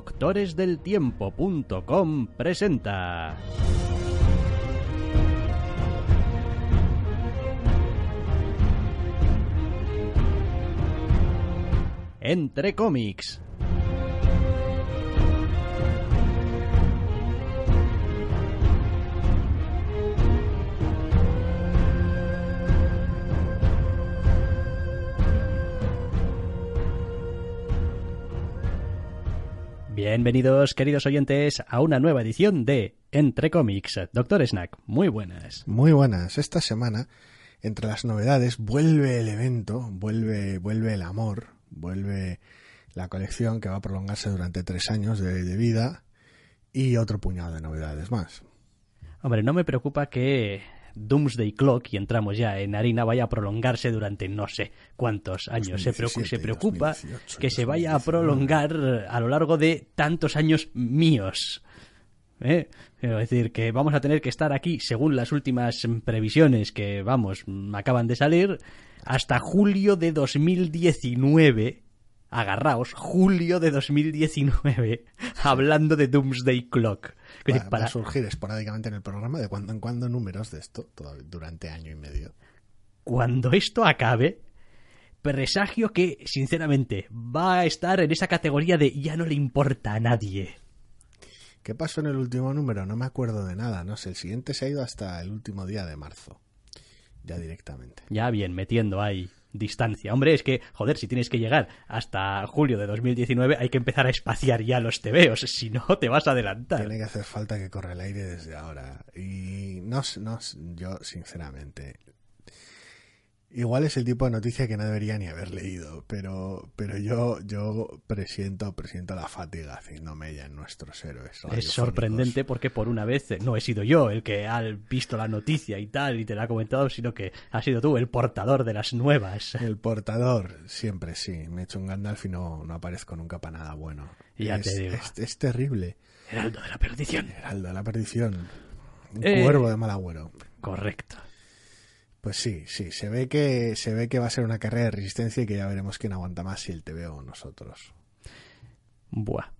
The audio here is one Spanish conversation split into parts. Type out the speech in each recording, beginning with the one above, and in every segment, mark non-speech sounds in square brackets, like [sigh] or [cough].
doctoresdeltiempo.com presenta. Entre cómics. Bienvenidos, queridos oyentes, a una nueva edición de Entre Cómics. Doctor Snack, muy buenas. Muy buenas. Esta semana, entre las novedades, vuelve el evento, vuelve, vuelve el amor, vuelve la colección que va a prolongarse durante tres años de, de vida y otro puñado de novedades más. Hombre, no me preocupa que Doomsday Clock, y entramos ya en harina, vaya a prolongarse durante no sé cuántos años. se, preocupa, 2017, se preocupa 2018, que se vaya a 2019. prolongar a lo largo de tantos años míos. ¿Eh? Quiero decir que vamos a tener que estar aquí, según las últimas previsiones que, vamos, acaban de salir, hasta julio de 2019. Agarraos, julio de 2019, [laughs] hablando de Doomsday Clock. [laughs] Va, va para- a surgir esporádicamente en el programa de cuando en cuando números de esto todo- durante año y medio. cuando esto acabe, presagio que, sinceramente, va a estar en esa categoría de ya no le importa a nadie. ¿Qué pasó en el último número? No me acuerdo de nada. No sé, el siguiente se ha ido hasta el último día de marzo. Ya directamente. Ya bien, metiendo ahí distancia. Hombre, es que, joder, si tienes que llegar hasta julio de 2019, hay que empezar a espaciar ya los tebeos, si no te vas a adelantar. Tiene que hacer falta que corre el aire desde ahora. Y no, no, yo sinceramente, igual es el tipo de noticia que no debería ni haber leído, pero, pero yo, yo presiento, presiento la fatiga haciéndome ya en nuestros héroes. Es sorprendente porque por una vez eh, no he sido yo el que ha visto la noticia y tal y te la ha comentado, sino que has sido tú el portador de las nuevas. El portador, siempre sí. Me he hecho un Gandalf y no, no aparezco nunca para nada bueno. Ya es, te digo. Es, es terrible. Heraldo de la perdición. Heraldo de la perdición. Un Eh. cuervo de mal agüero. Correcto. Pues sí, sí, se ve que se ve que va a ser una carrera de resistencia y que ya veremos quién aguanta más si el TV o nosotros. Buah.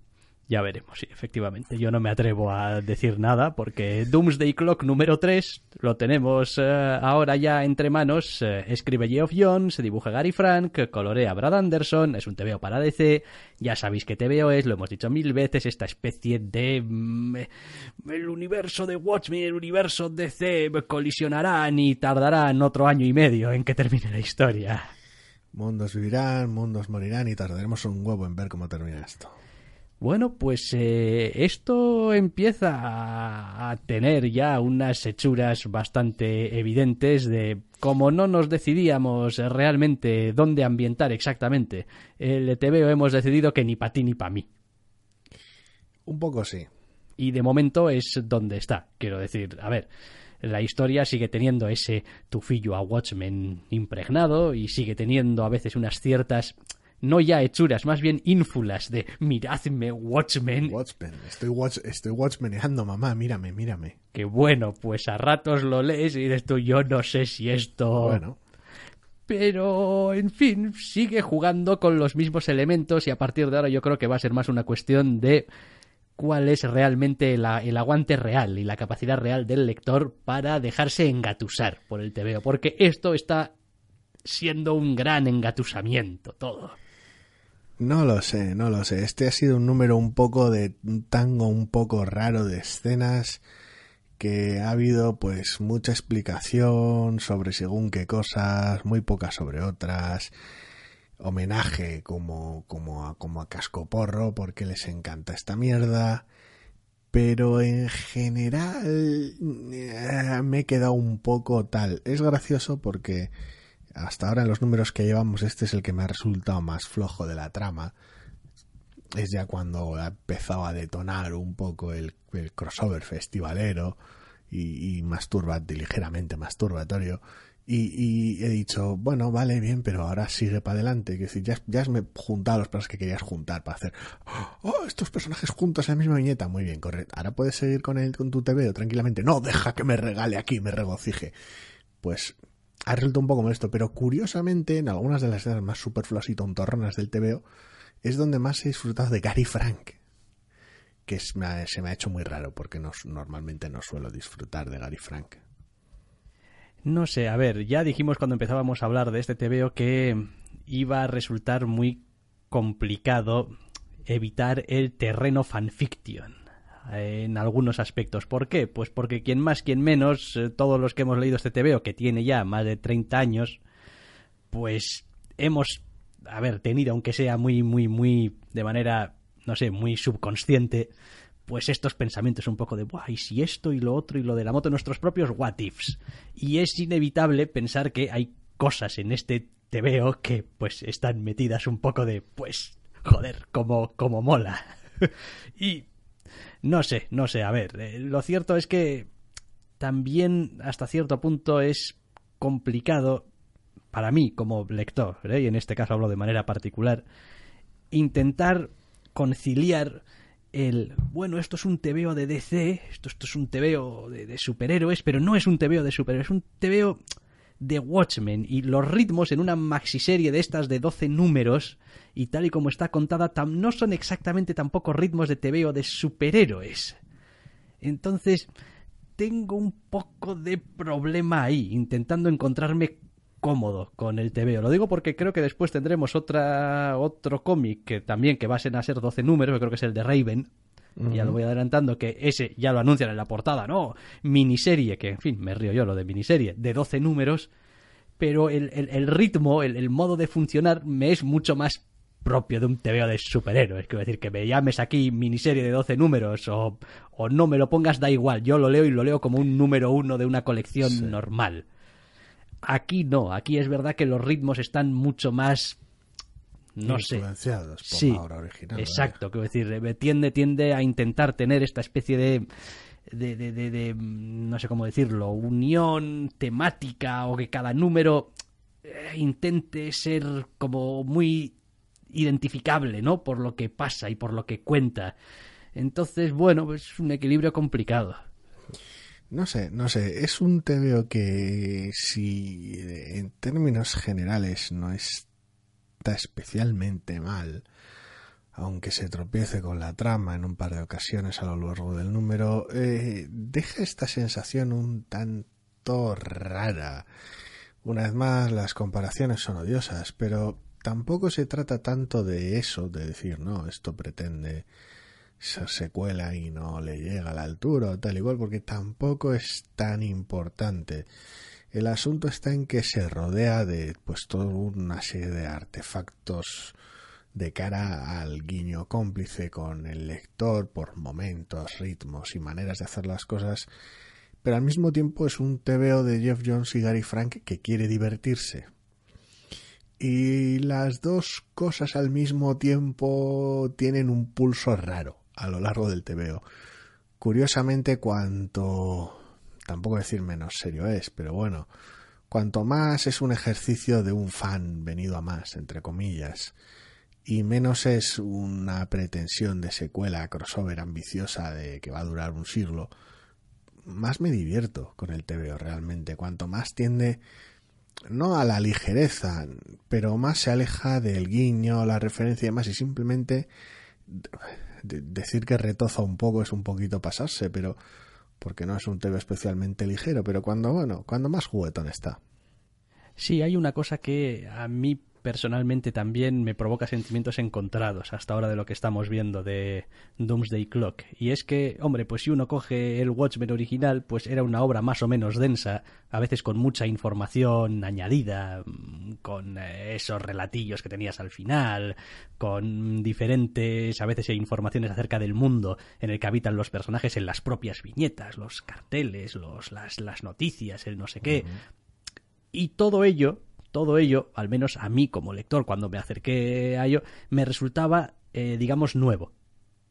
Ya veremos, sí, efectivamente. Yo no me atrevo a decir nada porque Doomsday Clock número 3 lo tenemos eh, ahora ya entre manos. Eh, escribe Geoff Jones, dibuja Gary Frank, colorea Brad Anderson, es un TVO para DC. Ya sabéis que TVO es, lo hemos dicho mil veces, esta especie de... mm, eh, el universo de Watchmen el universo DC colisionarán y tardarán otro año y medio en que termine la historia. Mundos vivirán, mundos morirán y tardaremos un huevo en ver cómo termina esto. Bueno, pues eh, esto empieza a, a tener ya unas hechuras bastante evidentes de como no nos decidíamos realmente dónde ambientar exactamente el TVO, hemos decidido que ni para ti ni para mí. Un poco sí. Y de momento es donde está. Quiero decir, a ver, la historia sigue teniendo ese tufillo a Watchmen impregnado y sigue teniendo a veces unas ciertas, no ya hechuras, más bien ínfulas de miradme Watchmen. Watchmen, estoy watch, estoy watchmeneando, mamá, mírame, mírame. que bueno, pues a ratos lo lees y dices tú, yo no sé si esto... Bueno, Pero, en fin, sigue jugando con los mismos elementos y a partir de ahora yo creo que va a ser más una cuestión de cuál es realmente la- el aguante real y la capacidad real del lector para dejarse engatusar por el TVO, porque esto está siendo un gran engatusamiento todo. No lo sé, no lo sé. Este ha sido un número un poco de tango un poco raro de escenas que ha habido pues mucha explicación sobre según qué cosas, muy poca sobre otras, homenaje como, como, a, como a cascoporro porque les encanta esta mierda, pero en general eh, me he quedado un poco tal. Es gracioso porque hasta ahora en los números que llevamos este es el que me ha resultado más flojo de la trama. Es ya cuando ha empezado a detonar un poco el, crossover festivalero y, y ligeramente masturbatorio. Y, he dicho, bueno, vale, bien, pero ahora sigue para adelante. Es decir, ya, ya has juntado los personajes que querías juntar para hacer, oh, estos personajes juntos en la misma viñeta. Muy bien, correcto. Ahora puedes seguir con, el, con tu TV tranquilamente. No, deja que me regale aquí, me regocije. Pues ha resultado un poco molesto, pero curiosamente, en algunas de las escenas más superfluas y tontorronas del TVO, es donde más he disfrutado de Gary Frank. Que se me ha hecho muy raro, porque no, normalmente no suelo disfrutar de Gary Frank. No sé, a ver, ya dijimos cuando empezábamos a hablar de este TVO que iba a resultar muy complicado evitar el terreno fanfiction en algunos aspectos. ¿Por qué? Pues porque quien más, quien menos, eh, todos los que hemos leído este TVO, que tiene ya más de 30 años, pues hemos, a ver, tenido, aunque sea muy, muy, muy, de manera, no sé, muy subconsciente, pues estos pensamientos un poco de, Buah, y si esto y lo otro y lo de la moto, nuestros propios what ifs. Y es inevitable pensar que hay cosas en este TVO que pues están metidas un poco de, pues, joder, como, como mola. [laughs] y no sé, no sé, a ver, eh, lo cierto es que también hasta cierto punto es complicado para mí como lector, ¿eh? y en este caso hablo de manera particular, intentar conciliar el, bueno, esto es un tebeo de DC, esto, esto es un tebeo de, de, superhéroes, pero no es un tebeo de superhéroes, es un tebeo de Watchmen y los ritmos en una maxiserie de estas de 12 números y tal y como está contada no son exactamente tampoco ritmos de tebeo de superhéroes. Entonces, tengo un poco de problema ahí, intentando encontrarme cómodo con el TVO. Lo digo porque creo que después tendremos otra, otro cómic que también que va a ser 12 números, creo que es el de Raven. Ya lo voy adelantando, que ese ya lo anuncian en la portada, ¿no? Miniserie, que en fin, me río yo lo de miniserie, de 12 números, pero el, el, ritmo, el, el, modo de funcionar me es mucho más propio de un TVO de superhéroes. Quiero decir, que me llames aquí miniserie de 12 números o, o no me lo pongas, da igual. Yo lo leo y lo leo como un número uno de una colección normal. Aquí no, aquí es verdad que los ritmos están mucho más no sé. sí, original. Exacto, quiero decir, eh, tiende, tiende a intentar tener esta especie de, de, de, de, no sé cómo decirlo, unión temática o que cada número eh, intente ser como muy identificable, ¿no? Por lo que pasa y por lo que cuenta. Entonces, bueno, es un equilibrio complicado. No sé, no sé, es un TVO que si en términos generales no está especialmente mal, aunque se tropiece con la trama en un par de ocasiones a lo largo del número, eh, deja esta sensación un tanto rara. Una vez más, las comparaciones son odiosas, pero tampoco se trata tanto de eso, de decir, no, esto pretende se secuela y no le llega a la altura o tal igual, porque tampoco es tan importante. El asunto está en que se rodea de pues toda una serie de artefactos de cara al guiño cómplice con el lector por momentos, ritmos y maneras de hacer las cosas, pero al mismo tiempo es un TVO de Jeff Jones y Gary Frank que quiere divertirse. Y las dos cosas al mismo tiempo tienen un pulso raro a lo largo del TVO. Curiosamente, cuanto tampoco decir menos serio es, pero bueno, cuanto más es un ejercicio de un fan venido a más, entre comillas, y menos es una pretensión de secuela crossover ambiciosa de que va a durar un siglo, más me divierto con el TVO realmente. Cuanto más tiende no a la ligereza, pero más se aleja del guiño, la referencia y demás, y simplemente decir que retoza un poco es un poquito pasarse, pero porque no es un TV especialmente ligero, pero cuando, bueno, cuando más juguetón está. Sí, hay una cosa que a mí personalmente también me provoca sentimientos encontrados hasta ahora de lo que estamos viendo de Doomsday Clock. Y es que, hombre, pues si uno coge el Watchmen original, pues era una obra más o menos densa, a veces con mucha información añadida, mm, con eh, esos relatillos que tenías al final, con diferentes, a veces, informaciones acerca del mundo en el que habitan los personajes en las propias viñetas, los carteles, los, las, las noticias, el no sé qué. Y todo ello todo ello, al menos a mí como lector, cuando me acerqué a ello, me resultaba, eh, digamos, nuevo.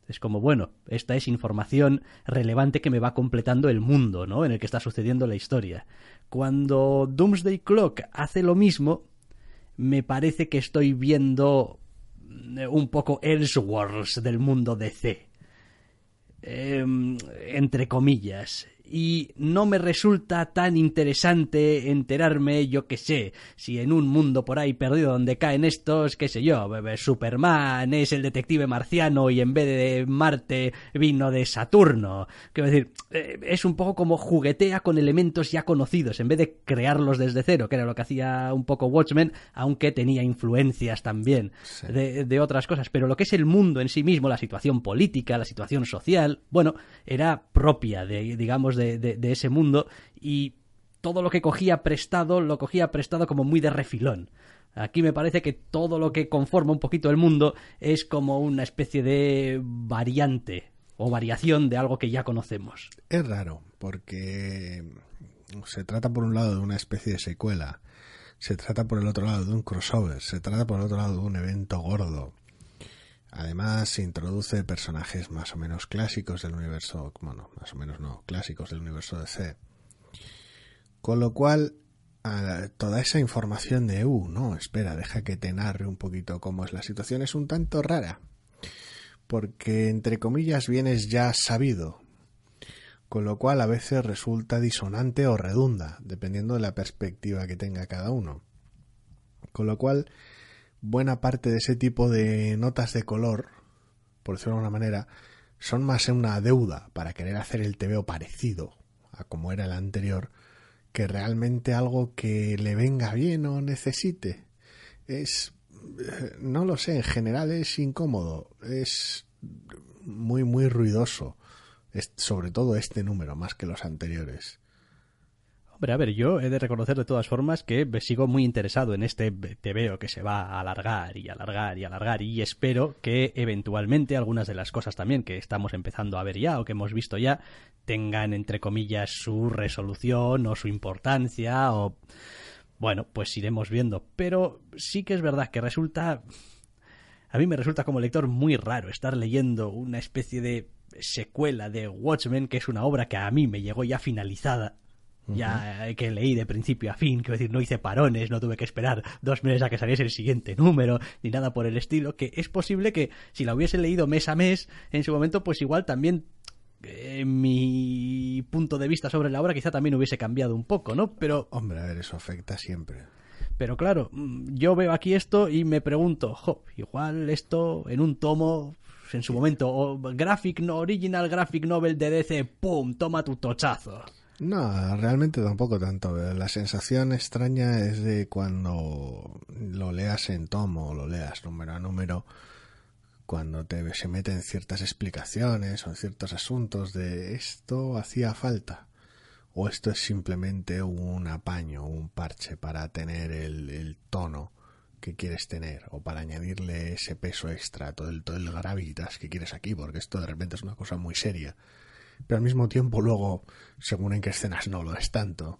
Es como, bueno, esta es información relevante que me va completando el mundo, ¿no? En el que está sucediendo la historia. Cuando Doomsday Clock hace lo mismo, me parece que estoy viendo eh, un poco Elseworlds del mundo DC. Em, entre comillas y no me resulta tan interesante enterarme, yo qué sé, si en un mundo por ahí perdido donde caen estos, qué sé yo, Superman es el detective marciano y en vez de Marte vino de Saturno. Quiero decir, eh, es un poco como juguetea con elementos ya conocidos, en vez de crearlos desde cero, que era lo que hacía un poco Watchmen, aunque tenía influencias también de, otras cosas. Pero lo que es el mundo en sí mismo, la situación política, la situación social, bueno, era propia de, digamos, de, ese mundo y todo lo que cogía prestado lo cogía prestado como muy de refilón. Aquí me parece que todo lo que conforma un poquito el mundo es como una especie de variante o variación de algo que ya conocemos. Es raro, porque se trata por un lado de una especie de secuela, se trata por el otro lado de un crossover, se trata por el otro lado de un evento gordo. Además, se introduce personajes más o menos clásicos del universo, bueno, más o menos no, clásicos del universo DC. Con lo cual, toda esa información de, uh, no, espera, deja que te narre un poquito cómo es la situación, es un tanto rara. Porque, entre comillas, vienes ya sabido. Con lo cual, a veces resulta disonante o redunda, dependiendo de la perspectiva que tenga cada uno. Con lo cual, buena parte de ese tipo de notas de color, por decirlo de alguna manera, son más una deuda para querer hacer el TVO parecido a como era el anterior, que realmente algo que le venga bien o necesite. Es, eh, no lo sé, en general es incómodo, es muy, muy ruidoso, es, sobre todo este número más que los anteriores. Hombre, a ver, yo he de reconocer de todas formas que sigo muy interesado en este te veo que se va a alargar y alargar y alargar y espero que eventualmente algunas de las cosas también que estamos empezando a ver ya o que hemos visto ya tengan entre comillas su resolución o su importancia o bueno, pues iremos viendo, pero sí que es verdad que resulta a mí me resulta como lector muy raro estar leyendo una especie de secuela de Watchmen, que es una obra que a mí me llegó ya finalizada ya que leí de principio a fin, quiero decir, no hice parones, no tuve que esperar dos meses a que saliese el siguiente número, ni nada por el estilo, que es posible que si la hubiese leído mes a mes en su momento, pues igual también eh, mi punto de vista sobre la obra quizá también hubiese cambiado un poco, ¿no? Pero... Hombre, a ver, eso afecta siempre. Pero claro, mm, yo veo aquí esto y me pregunto, jo, igual esto en un tomo en su momento, o graphic no original graphic novel de DC, pum, toma tu tochazo. No, realmente tampoco tanto. La sensación extraña es de cuando lo leas en tomo o lo leas número a número, cuando te se meten ciertas explicaciones o ciertos asuntos de esto hacía falta o esto es simplemente un apaño, un parche para tener el, tono que quieres tener o para añadirle ese peso extra, todo el gravitas que quieres aquí, porque esto de repente es una cosa muy seria pero al mismo tiempo luego, según en qué escenas no lo es tanto.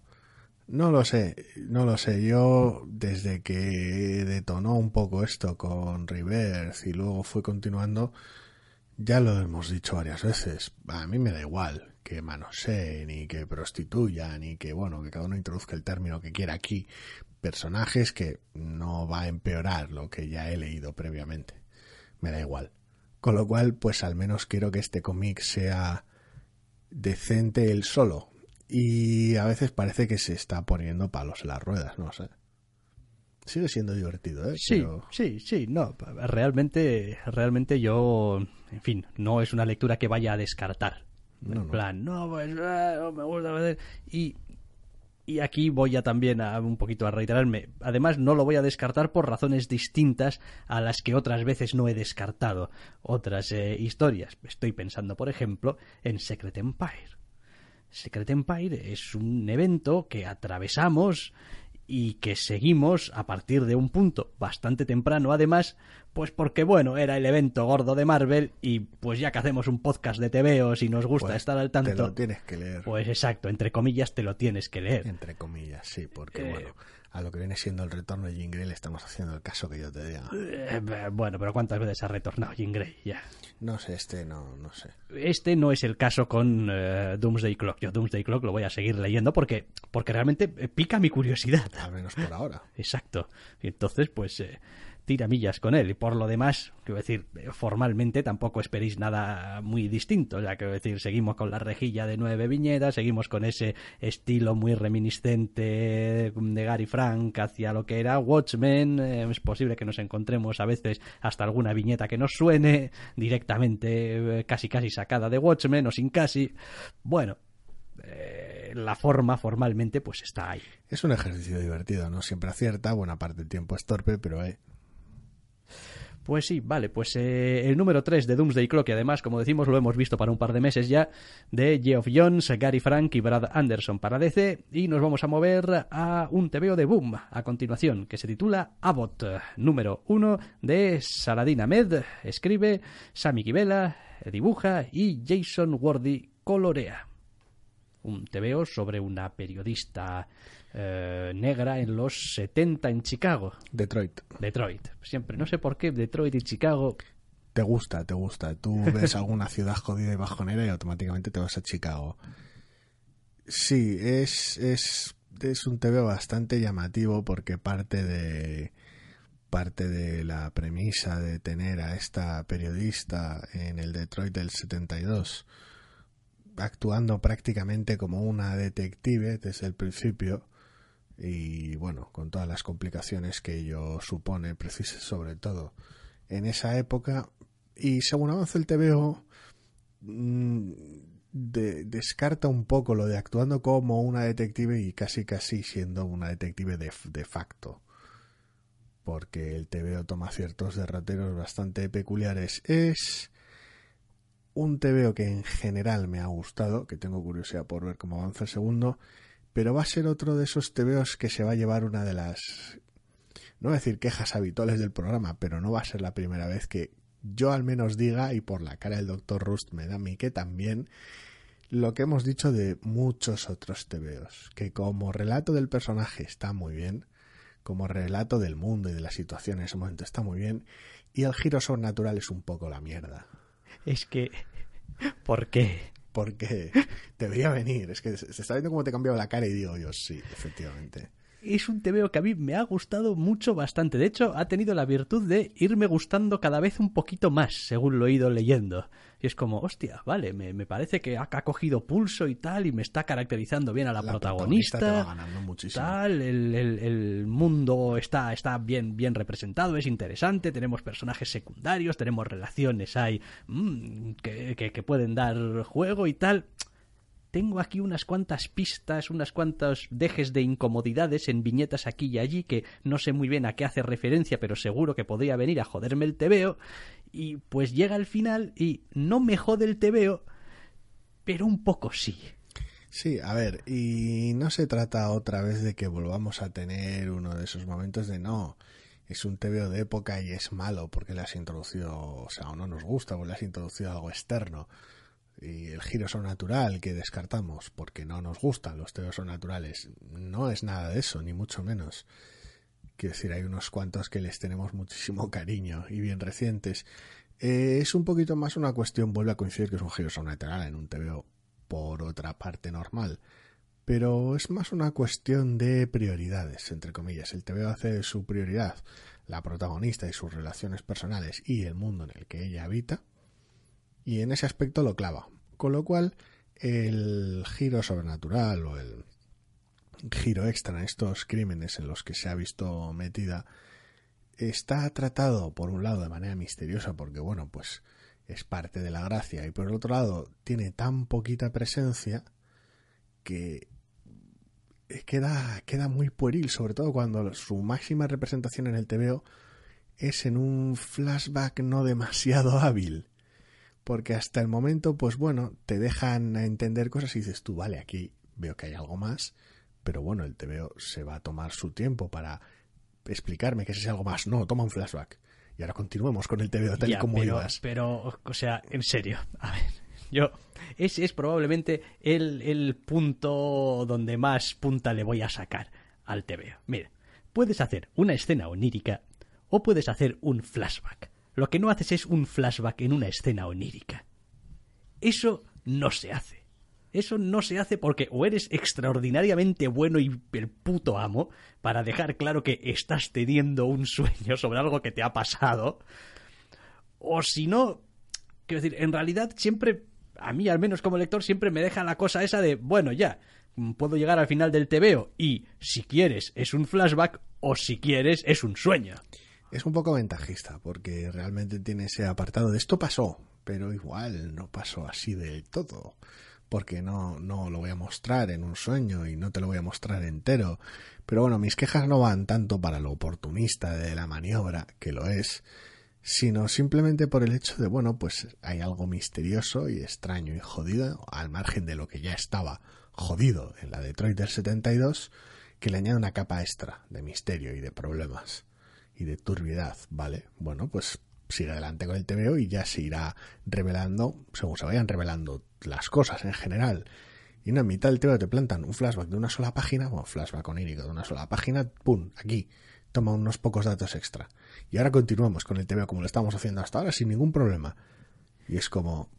No lo sé, no lo sé. Yo, desde que detonó un poco esto con Reverse y luego fue continuando, ya lo hemos dicho varias veces. A mí me da igual que manoseen ni que prostituyan ni que, bueno, que cada uno introduzca el término que quiera aquí. Personajes que no va a empeorar lo que ya he leído previamente. Me da igual. Con lo cual, pues al menos quiero que este cómic sea decente el solo. Y a veces parece que se está poniendo palos en las ruedas, no sé. Sigue siendo divertido, ¿eh? Sí, sí, sí, no, realmente, realmente yo, en fin, no es una lectura que vaya a descartar. en plan, no, pues ah, me gusta y y aquí voy a también a, un poquito a reiterarme. Además, no lo voy a descartar por razones distintas a las que otras veces no he descartado otras eh, historias. Estoy pensando, por ejemplo, en Secret Empire. Secret Empire es un evento que atravesamos y que seguimos a partir de un punto bastante temprano además, pues porque bueno, era el evento gordo de Marvel y pues ya que hacemos un podcast de TVO si nos gusta pues estar al tanto, te lo tienes que leer. Pues exacto, entre comillas te lo tienes que leer. Entre comillas, sí, porque eh, bueno, a lo que viene siendo el retorno de Jean Grey le estamos haciendo el caso que yo te diga. Eh, bueno, pero ¿cuántas veces ha retornado Jean Grey? Ya. No sé, este no, no sé. Este no es el caso con eh, Doomsday Clock. Yo Doomsday Clock lo voy a seguir leyendo porque, porque realmente pica mi curiosidad. Al menos por ahora. Exacto. Y entonces, pues... Eh, tiramillas con él. Y por lo demás, quiero decir, formalmente tampoco esperéis nada muy distinto. Ya quiero decir, seguimos con la rejilla de nueve viñetas, seguimos con ese estilo muy reminiscente de Gary Frank hacia lo que era Watchmen. Eh, es posible que nos encontremos a veces hasta alguna viñeta que nos suene directamente, eh, casi casi sacada de Watchmen o sin casi. Bueno, eh, la forma formalmente pues está ahí. Es un ejercicio divertido, no siempre acierta, buena parte del tiempo es torpe, pero pues sí, vale, pues eh, el número 3 de Doomsday Clock, y además, como decimos, lo hemos visto para un par de meses ya, de Geoff Jones, Gary Frank y Brad Anderson para DC, y nos vamos a mover a un TVO de Boom a continuación, que se titula Abbott, número 1 de Saladin Ahmed, escribe Sami Kibela, dibuja y Jason Wardy colorea. Un TVO sobre una periodista eh, negra en los 70 en Chicago. Detroit. Detroit. Siempre, no sé por qué Detroit y Chicago. Te gusta, te gusta. Tú ves alguna ciudad jodida y bajonera y automáticamente te vas a Chicago. Sí, es, es, es un TV bastante llamativo porque parte de parte de la premisa de tener a esta periodista en el Detroit del 72 actuando prácticamente como una detective desde el principio y bueno, con todas las complicaciones que ello supone, precise sobre todo en esa época. Y según avanza el TVO, mm, descarta un poco lo de actuando como una detective y casi casi siendo una detective de, de facto. Porque el TVO toma ciertos derroteros bastante peculiares. Es un TVO que en general me ha gustado, que tengo curiosidad por ver cómo avanza el segundo pero va a ser otro de esos tebeos que se va a llevar una de las no voy a decir quejas habituales del programa, pero no va a ser la primera vez que yo al menos diga, y por la cara del doctor Rust me da a mí que también, lo que hemos dicho de muchos otros tebeos, que como relato del personaje está muy bien, como relato del mundo y de la situación en ese momento está muy bien, y el giro sobrenatural es un poco la mierda. Es que... ¿Por qué? Porque [laughs] te veía venir. Es que se está viendo cómo te cambiado la cara y digo yo, sí, efectivamente es un TVO que a mí me ha gustado mucho bastante. De hecho, ha tenido la virtud de irme gustando cada vez un poquito más, según lo he ido leyendo. Y es como, hostia, vale, me, me parece que ha, cogido pulso y tal, y me está caracterizando bien a la, protagonista. ganando muchísimo. Tal, el, el, mundo está, está bien, bien representado, es interesante, tenemos personajes secundarios, tenemos relaciones hay mm, que, que pueden dar juego y tal tengo aquí unas cuantas pistas, unas cuantas dejes de incomodidades en viñetas aquí y allí que no sé muy bien a qué hace referencia, pero seguro que podría venir a joderme el tebeo. Y pues llega al final y no me jode el tebeo, pero un poco sí. Sí, a ver, y no se trata otra vez de que volvamos a tener uno de esos momentos de no, es un tebeo de época y es malo porque le has introducido, o sea, o no nos gusta porque le has introducido algo externo y el giro natural que descartamos porque no nos gustan los teos naturales no es nada de eso, ni mucho menos. Quiero decir, hay unos cuantos que les tenemos muchísimo [laughs] cariño y bien recientes. Eh, es un poquito más una cuestión, vuelve a coincidir que es un giro natural en un TVO por otra parte normal. Pero es más una cuestión de prioridades, entre comillas. El TVO hace su prioridad la protagonista y sus relaciones personales y el mundo en el que ella habita, y en ese aspecto lo clava. Con lo cual, el giro sobrenatural o el giro extra en estos crímenes en los que se ha visto metida está tratado por un lado de manera misteriosa porque bueno pues es parte de la gracia y por el otro lado tiene tan poquita presencia que queda, queda muy pueril sobre todo cuando su máxima representación en el TVO es en un flashback no demasiado [laughs] hábil porque hasta el momento, pues bueno, te dejan entender cosas y dices tú, vale, aquí veo que hay algo más, pero bueno, el TVO se va a tomar su tiempo para explicarme que ese algo más. No, toma un flashback. Y ahora continuemos con el TVO tal y como pero, Pero, o sea, en serio, [laughs] a ver, yo, ese es probablemente el, el punto donde más punta le voy a sacar al TVO. Mira, puedes hacer una escena onírica o puedes hacer un flashback. Lo que no haces es un flashback en una escena onírica. Eso no se hace. Eso no se hace porque o eres extraordinariamente bueno y el puto amo para dejar claro que estás teniendo un sueño sobre algo que te ha pasado, o si no, quiero decir, en realidad siempre, a mí al menos como lector, siempre me deja la cosa esa de, bueno, ya, puedo llegar al final del TVO y si quieres es un flashback o si quieres es un sueño. Es un poco ventajista porque realmente tiene ese apartado de esto pasó, pero igual no pasó así del todo porque no, no lo voy a mostrar en un sueño y no te lo voy a mostrar entero. Pero bueno, mis quejas no van tanto para lo oportunista de la maniobra, que lo es, sino simplemente por el hecho de, bueno, pues hay algo misterioso y extraño y jodido, al margen de lo que ya estaba jodido en la Detroit del 72, que le añade una capa extra de misterio y de problemas y de turbidez, ¿vale? Bueno, pues sigue adelante con el TVO y ya se irá revelando según se vayan revelando las cosas en general. Y en mitad del TVO te plantan un flashback de una sola página, bueno, flashback onírico de una sola página, ¡pum! Aquí, toma unos pocos datos extra. Y ahora continuamos con el TVO como lo estamos haciendo hasta ahora sin ningún problema. Y es como,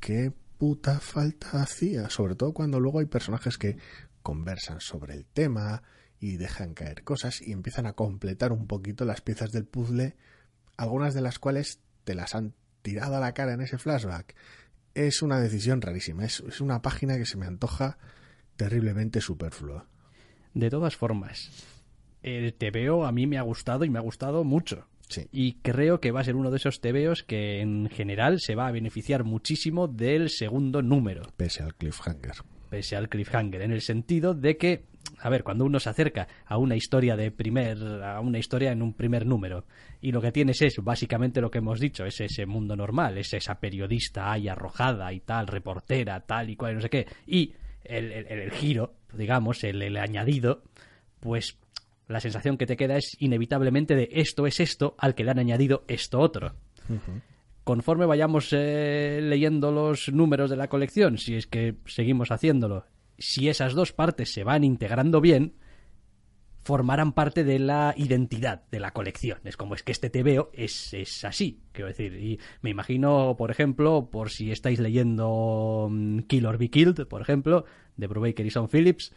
¿qué puta falta hacía? Sobre todo cuando luego hay personajes que conversan sobre el tema y dejan caer cosas y empiezan a completar un poquito las piezas del puzzle algunas de las cuales te las han tirado a la cara en ese flashback. Es una decisión rarísima, es, una página que se me antoja terriblemente superflua. De todas formas, el TVO a mí me ha gustado y me ha gustado mucho. Sí. Y creo que va a ser uno de esos TVOs que en general se va a beneficiar muchísimo del segundo número. Pese al cliffhanger. Pese al cliffhanger, en el sentido de que a ver, cuando uno se acerca a una historia de primer, a una historia en un primer número, y lo que tienes es básicamente lo que hemos dicho, es ese mundo normal, es esa periodista ahí arrojada y tal, reportera, tal y cual, y no sé qué, y el, giro, digamos, el, añadido, pues la sensación que te queda es inevitablemente de esto es esto al que le han añadido esto otro. Conforme vayamos eh, leyendo los números de la colección, si es que seguimos haciéndolo, si esas dos partes se van integrando bien, formarán parte de la identidad de la colección. Es como es que este TVO es, es así, quiero decir. Y me imagino, por ejemplo, por si estáis leyendo mm, Kill or Be Killed, por ejemplo, de Brubaker y Son Phillips,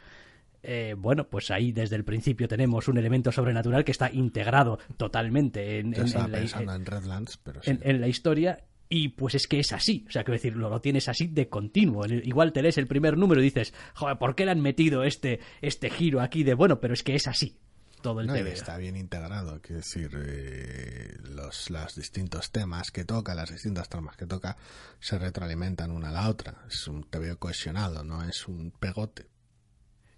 eh, bueno, pues ahí desde el principio tenemos un elemento sobrenatural que está integrado totalmente en, en la historia y pues es que es así, o sea, quiero decir, lo, tienes así de continuo. Igual te lees el primer número y dices, joder, ¿por qué le han metido este, este giro aquí de bueno? Pero es que es así todo el no, Está bien integrado, quiero decir, eh, los, los distintos temas que toca, las distintas tramas que toca, se retroalimentan una a la otra. Es un veo cohesionado, no es un pegote.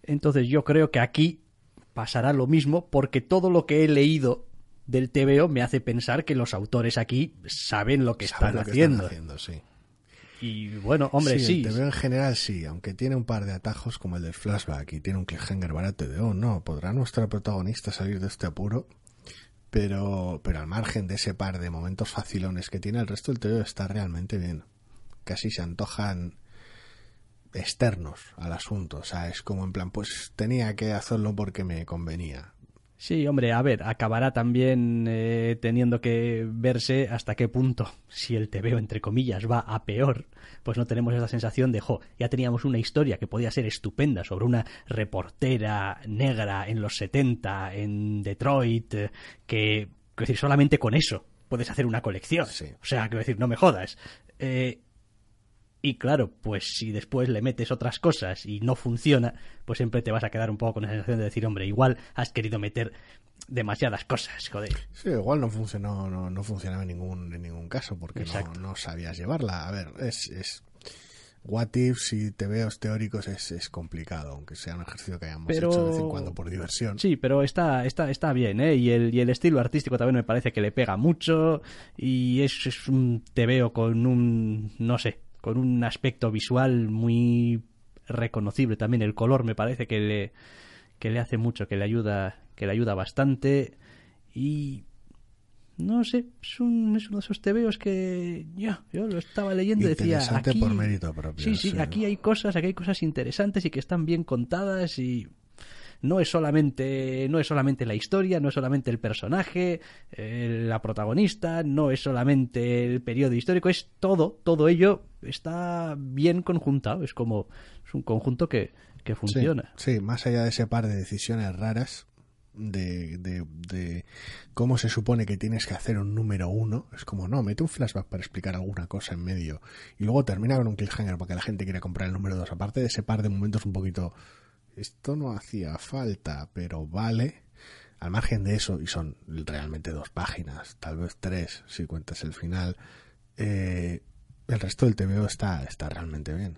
Entonces yo creo que aquí pasará lo mismo porque todo lo que he leído del TVO me hace pensar que los autores aquí saben lo que, están, haciendo. Y bueno, hombre, sí. El TVO en general sí, aunque tiene un par de atajos como el del flashback y tiene un cliffhanger barato de, oh no, podrá nuestra protagonista salir de este apuro. Pero, pero al margen de ese par de momentos facilones que tiene, el resto del TVO está realmente bien. Casi se antojan externos al asunto. O sea, es como en plan, pues tenía que hacerlo porque me convenía. Sí, hombre, a ver, acabará también eh, teniendo que verse hasta qué punto, si el TVO, entre comillas, va a peor, pues no tenemos esa sensación de, jo, ya teníamos una historia que podía ser estupenda sobre una reportera negra en los 70 en Detroit, eh, que, decir, solamente con eso puedes hacer una colección. O sea, quiero decir, no me jodas. Eh, y claro, pues si después le metes otras cosas y no funciona, pues siempre te vas a quedar un poco con la sensación de decir, hombre, igual has querido meter demasiadas cosas, joder. Sí, igual no funcionó, no, no funcionaba en ningún, en ningún caso porque no, no, sabías llevarla. A ver, es, es What if y tebeos teóricos es, es complicado, aunque sea un ejercicio que hayamos hecho de vez en cuando por diversión. Sí, pero está, está, está bien, ¿eh? Y el, y el estilo artístico también me parece que le pega mucho y es, es un tebeo con un, no sé, con un aspecto visual muy reconocible también. El color me parece que le, que le hace mucho, que le ayuda, que le ayuda bastante. Y no sé, es, un, es uno de esos tebeos que yo, yo lo estaba leyendo y decía. Aquí, por mérito propio. Sí, sí, aquí hay cosas, aquí hay cosas interesantes y que están bien contadas y no es solamente, no es solamente la historia, no es solamente el personaje, eh, la protagonista, no es solamente el periodo histórico, es todo, todo ello está bien conjuntado, es como, es un conjunto que, que funciona. Sí, más allá de ese par de decisiones raras, de, de, de, cómo se supone que tienes que hacer un número uno. Es como, no, mete un flashback para explicar alguna cosa en medio y luego termina con un cliffhanger para que la gente quiera comprar el número dos. Aparte de ese par de momentos un poquito, esto no hacía falta, pero vale. Al margen de eso, y son realmente dos páginas, tal vez tres, si cuentas el final, eh, el resto del TVO está, está realmente bien.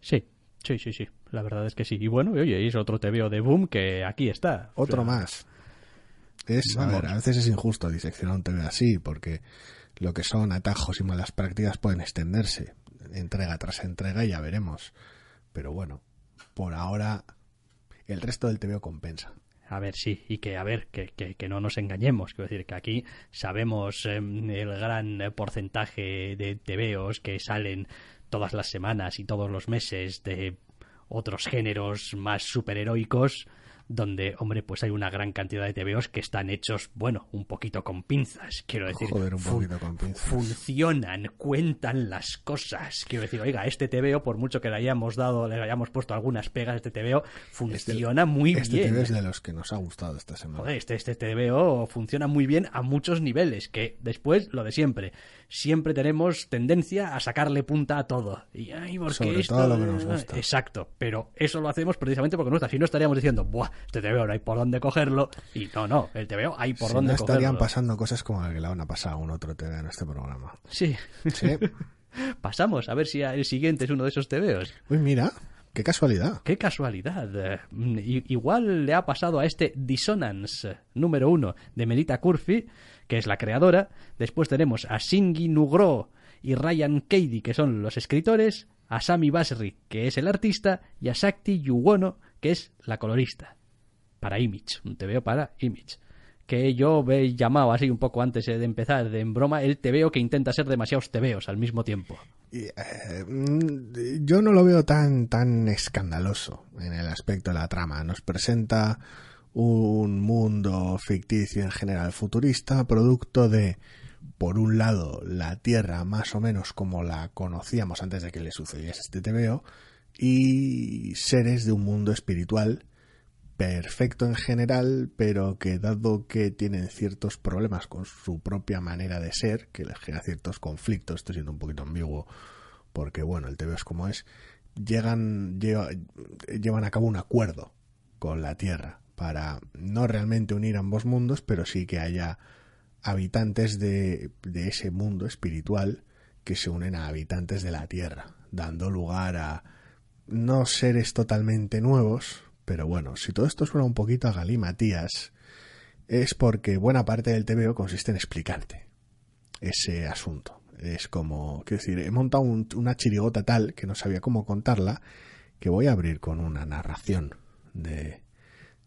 Sí, sí, sí, sí. La verdad es que sí. Y bueno, oye, es otro TVO de Boom que aquí está. Otro más. Es, a ver, a veces es injusto diseccionar un TV así, porque lo que son atajos y malas prácticas pueden extenderse entrega tras entrega y ya veremos. Pero bueno, por ahora el resto del TVO compensa. A ver, sí, y que, a ver, que, que, que no nos engañemos. Quiero decir que aquí sabemos eh, el gran porcentaje de TVOs que salen todas las semanas y todos los meses de otros géneros más superheroicos donde, hombre, pues hay una gran cantidad de TVOs que están hechos, bueno, un poquito con pinzas, quiero decir. Joder, un poquito con pinzas. Funcionan, cuentan las cosas. Quiero decir, oiga, este TVO, por mucho que le hayamos dado, le hayamos puesto algunas pegas a este TVO, funciona este, muy este bien. TVO es de los que nos ha gustado esta semana. Joder, este, este TVO funciona muy bien a muchos niveles, que después, lo de siempre, siempre tenemos tendencia a sacarle punta a todo. Y, ay, porque Sobre esto... todo lo que nos gusta. Exacto, pero eso lo hacemos precisamente porque no está. Si no estaríamos diciendo, buah, este TVO no hay por dónde cogerlo. Y no, no, el TVO hay por si dónde no estarían pasando cosas como la que le van a pasar a un otro TV en este programa. Sí. Sí. [laughs] Pasamos a ver si el siguiente es uno de esos TVOs. Uy, mira, qué casualidad. Qué casualidad. I- Igual le ha pasado a este Dissonance número uno de Melita Curfi, que es la creadora. Después tenemos a Shingi Nugro y Ryan Cady, que son los escritores. A Sami Basri, que es el artista. Y a Sakti Yuwono, que es la colorista. Para Image, un TVO para Image. Que yo he llamado así un poco antes de empezar, de en broma, el TVO que intenta ser demasiados TVOs al mismo tiempo. Eh, mm, yo no lo veo tan, tan escandaloso en el aspecto de la trama. Nos presenta un mundo ficticio en general futurista, producto de, por un lado, la Tierra más o menos como la conocíamos antes de que le sucediese este TVO, y seres de un mundo espiritual perfecto en general, pero que dado que tienen ciertos problemas con su propia manera de ser, que les genera ciertos conflictos, estoy siendo un poquito ambiguo, porque bueno, el TV es como es, llegan, lleva- llevan a cabo un acuerdo con la Tierra para no realmente unir ambos mundos, pero sí que haya habitantes de, de ese mundo espiritual que se unen a habitantes de la Tierra, dando lugar a no seres totalmente nuevos, pero bueno, si todo esto suena un poquito a galimatías, es porque buena parte del TVO consiste en explicarte ese asunto. Es como, quiero decir, he montado un- una chirigota tal que no sabía cómo contarla, que voy a abrir con una narración de,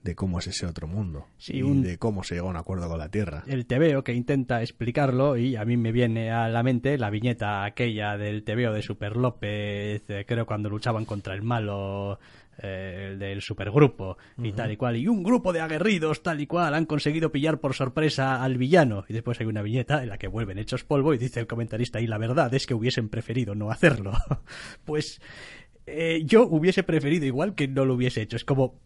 de cómo es ese otro mundo Sí, y de cómo se llega a un acuerdo con la Tierra. el TVO que intenta explicarlo y a mí me viene a la mente la viñeta aquella del TVO de Super López, eh, creo cuando luchaban contra el malo eh, el del supergrupo y tal y cual, y un grupo de aguerridos tal y cual han conseguido pillar por sorpresa al villano y después hay una viñeta en la que vuelven hechos polvo y dice el comentarista y la verdad es que hubiesen preferido no hacerlo. [laughs] pues eh, yo hubiese preferido igual que no lo hubiese hecho, es como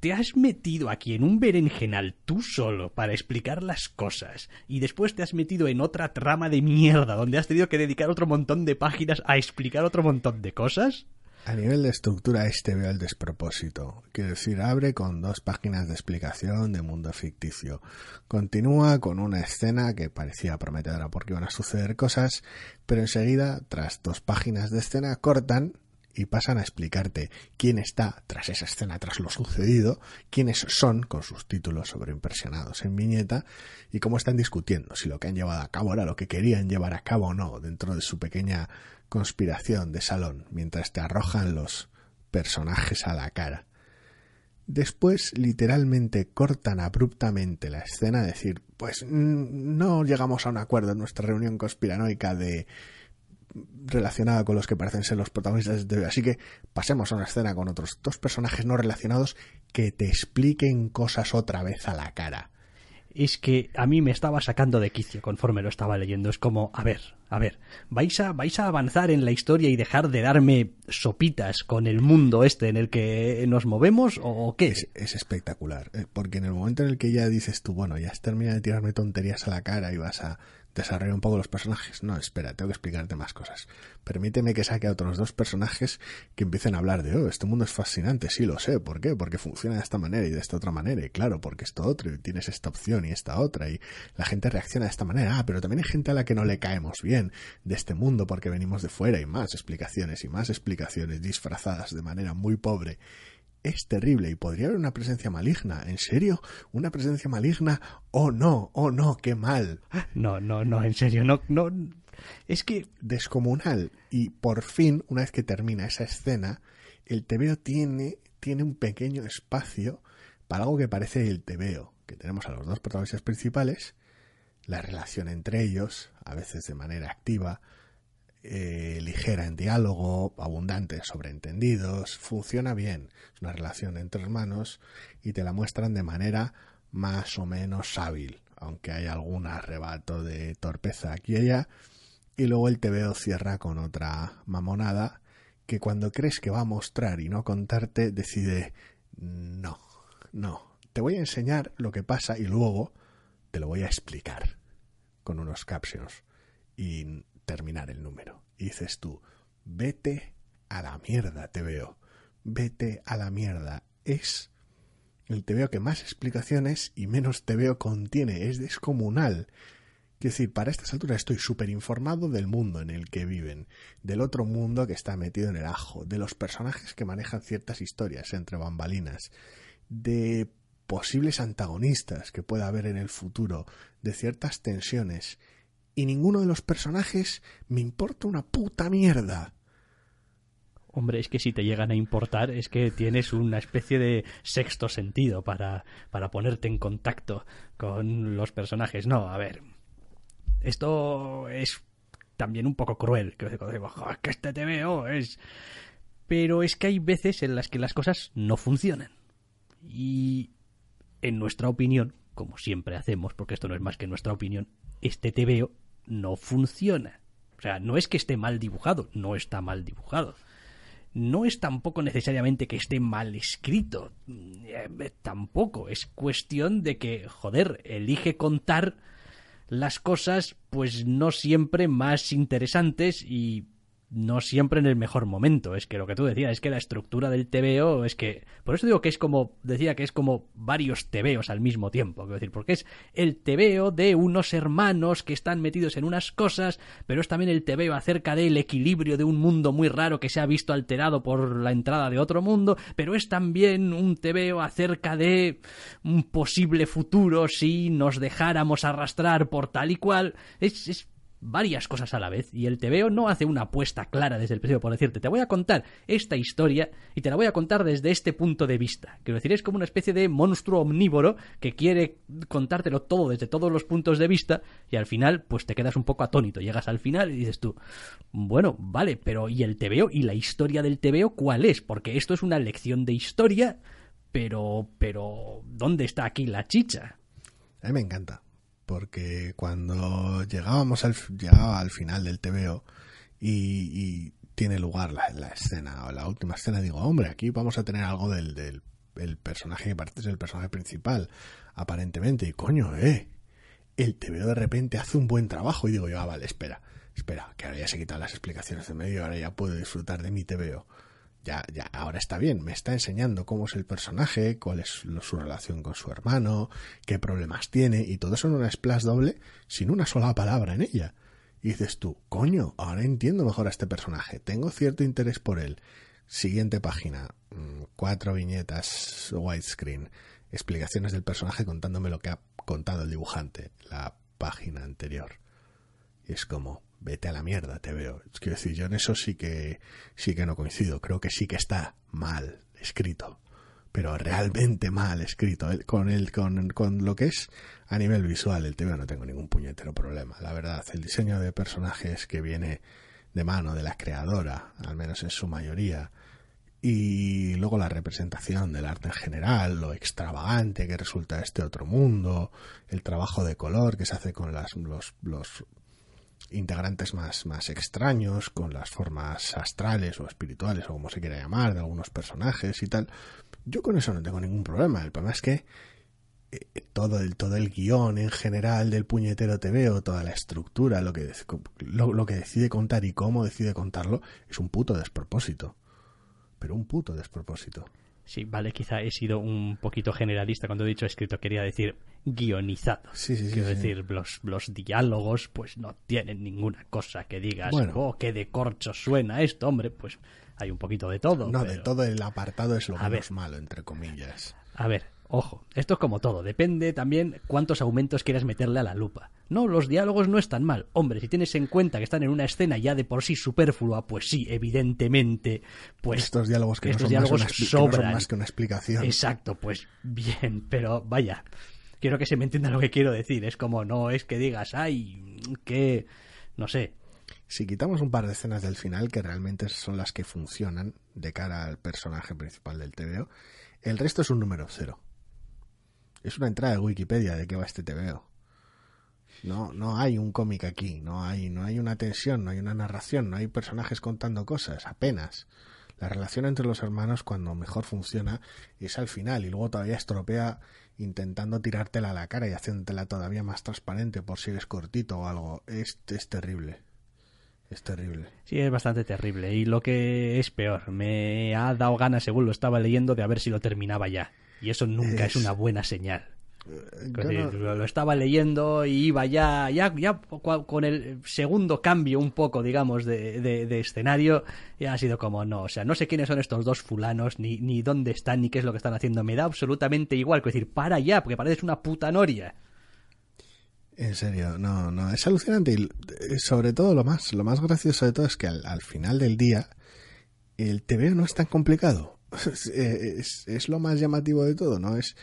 te has metido aquí en un berenjenal tú solo para explicar las cosas y después te has metido en otra trama de mierda donde has tenido que dedicar otro montón de páginas a explicar otro montón de cosas. A nivel de estructura, este veo el despropósito. Quiero decir, abre con dos páginas de explicación de mundo ficticio. Continúa con una escena que parecía prometedora porque iban a suceder cosas, pero enseguida, tras dos páginas de escena, cortan y pasan a explicarte quién está tras esa escena, tras lo sucedido, quiénes son, con sus títulos sobreimpresionados en viñeta, y cómo están discutiendo si lo que han llevado a cabo era lo que querían llevar a cabo o no dentro de su pequeña conspiración de salón, mientras te arrojan los personajes a la cara. Después literalmente cortan abruptamente la escena, decir, pues mm, no llegamos a un acuerdo en nuestra reunión conspiranoica de relacionada con los que parecen ser los protagonistas de TV. Así que pasemos a una escena con otros dos personajes no relacionados que te expliquen cosas otra vez a la cara es que a mí me estaba sacando de quicio conforme lo estaba leyendo. Es como, a ver, a ver, ¿vais a, vais a avanzar en la historia y dejar de darme sopitas con el mundo este en el que nos movemos o qué? Es, es espectacular, eh, porque en el momento en el que ya dices tú, bueno, ya has terminado de tirarme tonterías a la cara y vas a desarrollar un poco los personajes. No, espera, tengo que explicarte más cosas. Permíteme que saque a otros dos personajes que empiecen a hablar de, oh, este mundo es fascinante, sí lo sé, ¿por qué? Porque funciona de esta manera y de esta otra manera, y claro, porque esto otro, y tienes esta opción y esta otra, y la gente reacciona de esta manera, ah, pero también hay gente a la que no le caemos bien de este mundo porque venimos de fuera, y más explicaciones, y más explicaciones disfrazadas de manera muy pobre es terrible y podría haber una presencia maligna. ¿En serio? ¿Una presencia maligna? Oh no, oh no, qué mal. No, no, no, en serio, no, no. Es que. Descomunal. Y por fin, una vez que termina esa escena, el tebeo tiene, tiene un pequeño espacio para algo que parece el tebeo. Que tenemos a los dos protagonistas principales, la relación entre ellos, a veces de manera activa, eh, ligera en diálogo, abundante en sobreentendidos, funciona bien. Es una relación entre hermanos y te la muestran de manera más o menos hábil, aunque hay algún arrebato de torpeza aquí y allá. Y luego el TVO cierra con otra mamonada que cuando crees que va a mostrar y no contarte, decide no, no, te voy a enseñar lo que pasa y luego te lo voy a explicar con unos captions. Y terminar el número. Y dices tú, vete a la mierda, te veo. Vete a la mierda. Es el te veo que más explicaciones y menos te veo contiene. Es descomunal. Quiero decir, para estas alturas estoy súper informado del mundo en el que viven, del otro mundo que está metido en el ajo, de los personajes que manejan ciertas historias entre bambalinas, de posibles antagonistas que pueda haber en el futuro, de ciertas tensiones y ninguno de los personajes me importa una puta mierda. Hombre, es que si te llegan a importar es que tienes una especie de sexto sentido para, para ponerte en contacto con los personajes. No, a ver, esto es también un poco cruel. Que digo, que este te veo es... Pero es que hay veces en las que las cosas no funcionan. Y en nuestra opinión, como siempre hacemos, porque esto no es más que nuestra opinión, este TVO no funciona. O sea, no es que esté mal dibujado, no está mal dibujado. No es tampoco necesariamente que esté mal escrito, eh, tampoco. Es cuestión de que, joder, elige contar las cosas, pues no siempre más interesantes y no siempre en el mejor momento. Es que lo que tú decías, es que la estructura del TVO es que. Por eso digo que es como. Decía que es como varios TVOs al mismo tiempo. Quiero decir, porque es el TVO de unos hermanos que están metidos en unas cosas, pero es también el TVO acerca del equilibrio de un mundo muy raro que se ha visto alterado por la entrada de otro mundo, pero es también un TVO acerca de un posible futuro si nos dejáramos arrastrar por tal y cual. Es, es varias cosas a la vez y el TVO no hace una apuesta clara desde el principio por decirte te voy a contar esta historia y te la voy a contar desde este punto de vista. Quiero decir, es como una especie de monstruo omnívoro que quiere contártelo todo desde todos los puntos de vista y al final pues te quedas un poco atónito. Llegas al final y dices tú, bueno, vale, pero ¿y el TVO y la historia del TVO cuál es? Porque esto es una lección de historia, pero pero ¿dónde está aquí la chicha? A mí me encanta porque cuando llegábamos al, llegaba al final del TVO y, tiene lugar la, escena o la última escena, digo, hombre, aquí vamos a tener algo del, del personaje que ser el personaje principal, aparentemente, y coño, eh, el TVO de repente hace un buen trabajo y digo yo, ah, vale, espera, espera, que ahora ya se quitan las explicaciones de medio, ahora ya puedo disfrutar de mi TVO ya, ya, ahora está bien, me está enseñando cómo es el personaje, cuál es su relación con su hermano, qué problemas tiene, y todo eso en una splash doble sin una sola palabra en ella. Y dices tú, coño, ahora entiendo mejor a este personaje, tengo cierto interés por él. Siguiente página, mm, cuatro viñetas widescreen, explicaciones del personaje contándome lo que ha contado el dibujante, la página anterior. Y es como, vete a la mierda, te veo. Quiero decir, yo en eso sí que, sí que no coincido. Creo que sí que está mal escrito. Pero realmente mal escrito. Con, el, con, con lo que es a nivel visual, el TV no tengo ningún puñetero problema. La verdad, el diseño de personajes que viene de mano de la creadora, al menos en su mayoría. Y luego la representación del arte en general, lo extravagante que resulta este otro mundo, el trabajo de color que se hace con las, los, los integrantes más, más extraños, con las formas astrales o espirituales o como se quiera llamar de algunos personajes y tal. Yo con eso no tengo ningún problema. El problema es que eh, todo el todo el guion en general del puñetero TV o toda la estructura, lo que lo, lo que decide contar y cómo decide contarlo es un puto despropósito. Pero un puto despropósito. Sí, vale, quizá he sido un poquito generalista cuando he dicho escrito, quería decir guionizado. Sí, sí, Quiero sí. decir, los, los diálogos pues no tienen ninguna cosa que digas, Bueno. oh, qué de corcho suena esto, hombre, pues hay un poquito de todo. No, de todo el apartado es lo A menos ver. malo, entre comillas. A ver, ojo, esto es como todo, depende también cuántos aumentos quieras meterle a la lupa. No, los diálogos no están mal. Hombre, si tienes en cuenta que están en una escena ya de por sí superflua, pues sí, evidentemente, pues Estos diálogos que, no, estos son más, diálogos una expli- que no son sobran. más que una explicación. Exacto, pues bien, pero vaya, quiero que se me entienda lo que quiero decir. Es como, no es que digas, ay, que, no sé, Si quitamos un par de escenas del final, que realmente son las que funcionan de cara al personaje principal del TVO, el resto es un número cero. Es una entrada de Wikipedia de qué va este TVO. No, no hay un cómic aquí, no hay, no hay una tensión, no hay una narración, no hay personajes contando cosas, apenas. La relación entre los hermanos cuando mejor funciona es al final y luego todavía estropea intentando tirártela a la cara y haciéndotela todavía más transparente por si eres cortito o algo. Es, es terrible. Es terrible. sí es bastante terrible. Y lo que es peor, me ha dado ganas, según lo estaba leyendo, de a ver si lo terminaba ya. Y eso nunca es, Es- una buena señal. Decir, no- lo, estaba leyendo y iba ya, ya, ya con el segundo cambio un poco, digamos, de, de- de escenario, ya ha sido como, no, o sea, no sé quiénes son estos dos fulanos, ni, ni dónde están, ni qué es lo que están haciendo, me da absolutamente igual, es decir, para ya, porque pareces una puta noria. En serio, no, no, es alucinante y eh, sobre todo lo más, lo más gracioso de todo es que al, al final del día el TVO no es tan complicado. Es, eh, es- es lo más llamativo de todo, ¿no? Es,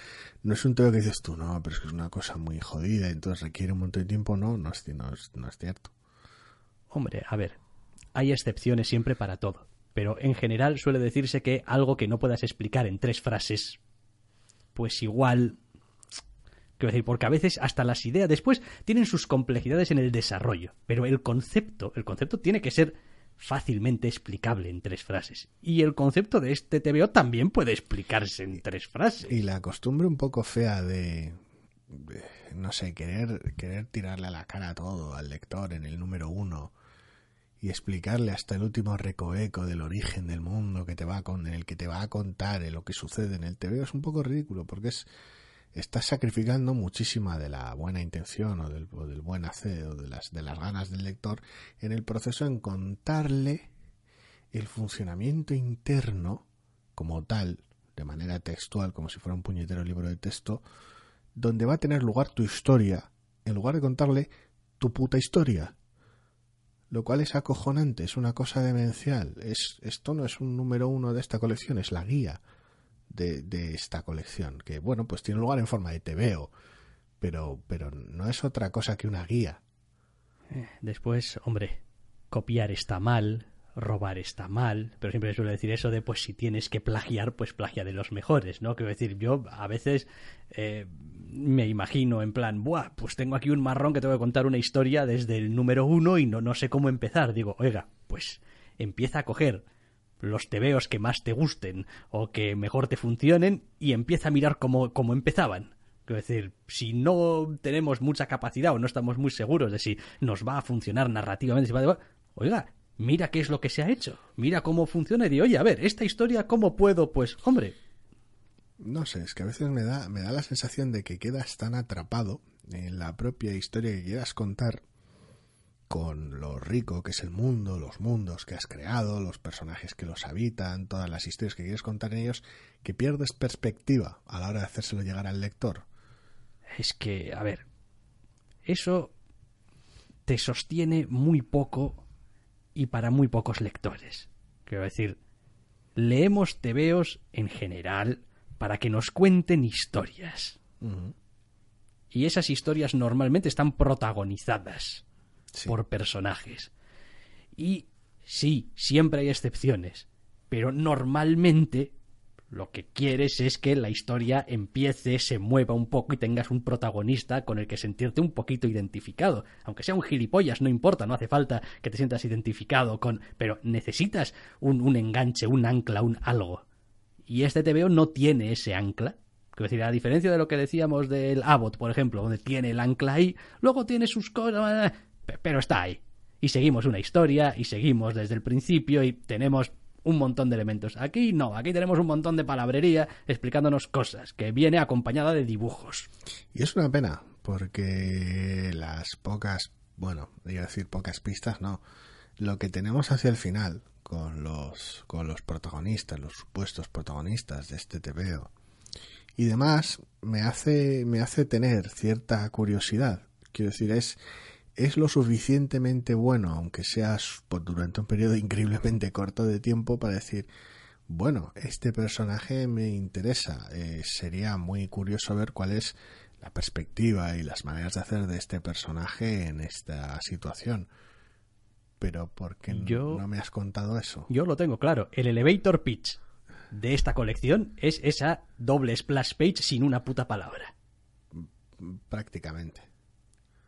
no es un TVO que dices tú, no, pero es que es una cosa muy jodida, entonces requiere un montón de tiempo, no, no es, no es, no es cierto. Hombre, a ver, hay excepciones siempre para todo, pero en general suele decirse que algo que no puedas explicar en tres frases, pues igual... Quiero decir, porque a veces hasta las ideas después tienen sus complejidades en el desarrollo, pero el concepto, el concepto tiene que ser fácilmente explicable en tres frases. Y el concepto de este TVO también puede explicarse en tres frases. Y la costumbre un poco fea de, no sé, querer, querer tirarle a la cara todo al lector en el número uno y explicarle hasta el último recoveco del origen del mundo que te va a con, en el que te va a contar en lo que sucede en el TV es un poco ridículo porque es estás sacrificando muchísima de la buena intención o del, buen hacer o de las de las ganas del lector en el proceso en contarle el funcionamiento interno como tal de manera textual como si fuera un puñetero libro de texto donde va a tener lugar tu historia en lugar de contarle tu puta historia lo cual es acojonante, es una cosa demencial. Es, esto no es un número uno de esta colección, es la guía de, esta colección, que bueno, pues tiene lugar en forma de TVO, pero, pero no es otra cosa que una guía. Después, hombre, copiar está mal, robar está mal, pero siempre suele decir eso de pues si tienes que plagiar, pues plagia de los mejores, ¿no? Quiero decir, yo a veces eh, me imagino en plan, buah, pues tengo aquí un marrón que tengo que contar una historia desde el número uno y no, no sé cómo empezar. Digo, oiga, pues empieza a coger los tebeos que más te gusten o que mejor te funcionen y empieza a mirar cómo, cómo empezaban. Quiero decir, si no tenemos mucha capacidad o no estamos muy seguros de si nos va a funcionar narrativamente, si va a- oiga, mira qué es lo que se ha hecho, mira cómo funciona y oye, a ver, esta historia, ¿cómo puedo? Pues, hombre, No sé, es que a veces me da, me da la sensación de que quedas tan atrapado en la propia historia que quieras contar con lo rico que es el mundo, los mundos que has creado, los personajes que los habitan, todas las historias que quieres contar en ellos, que pierdes perspectiva a la hora de hacérselo llegar al lector. es que, a ver, eso te sostiene muy poco y para muy pocos lectores. Quiero decir, leemos tebeos en general para que nos cuenten historias. Y esas historias normalmente están protagonizadas Por personajes. Y Sí, siempre hay excepciones, pero normalmente lo que quieres es que la historia empiece, se mueva un poco y tengas un protagonista con el que sentirte un poquito identificado. Aunque sea un gilipollas, no importa, no hace falta que te sientas identificado con... Pero necesitas un, un enganche, un ancla, un algo. Y este TVO no tiene ese ancla. Es decir, a diferencia de lo que decíamos del Abbott, por ejemplo, donde tiene el ancla ahí, luego tiene sus cosas, pero está ahí. Y seguimos una historia, y seguimos desde el principio, y tenemos un montón de elementos. Aquí no, aquí tenemos un montón de palabrería explicándonos cosas, que viene acompañada de dibujos. Y es una pena, porque las pocas, bueno, iba a decir pocas pistas, no. Lo que tenemos hacia el final, con los, con los protagonistas, los supuestos protagonistas de este TVO, y demás, me hace, me hace tener cierta curiosidad. Quiero decir, es, es lo suficientemente bueno, aunque sea durante un periodo increíblemente corto de tiempo, para decir, bueno, este personaje me interesa. Eh, sería muy curioso ver cuál es la perspectiva y las maneras de hacer de este personaje en esta situación. Pero ¿por qué no me has contado eso? Yo lo tengo claro. El elevator pitch de esta colección es esa doble splash page sin una puta palabra. Prácticamente.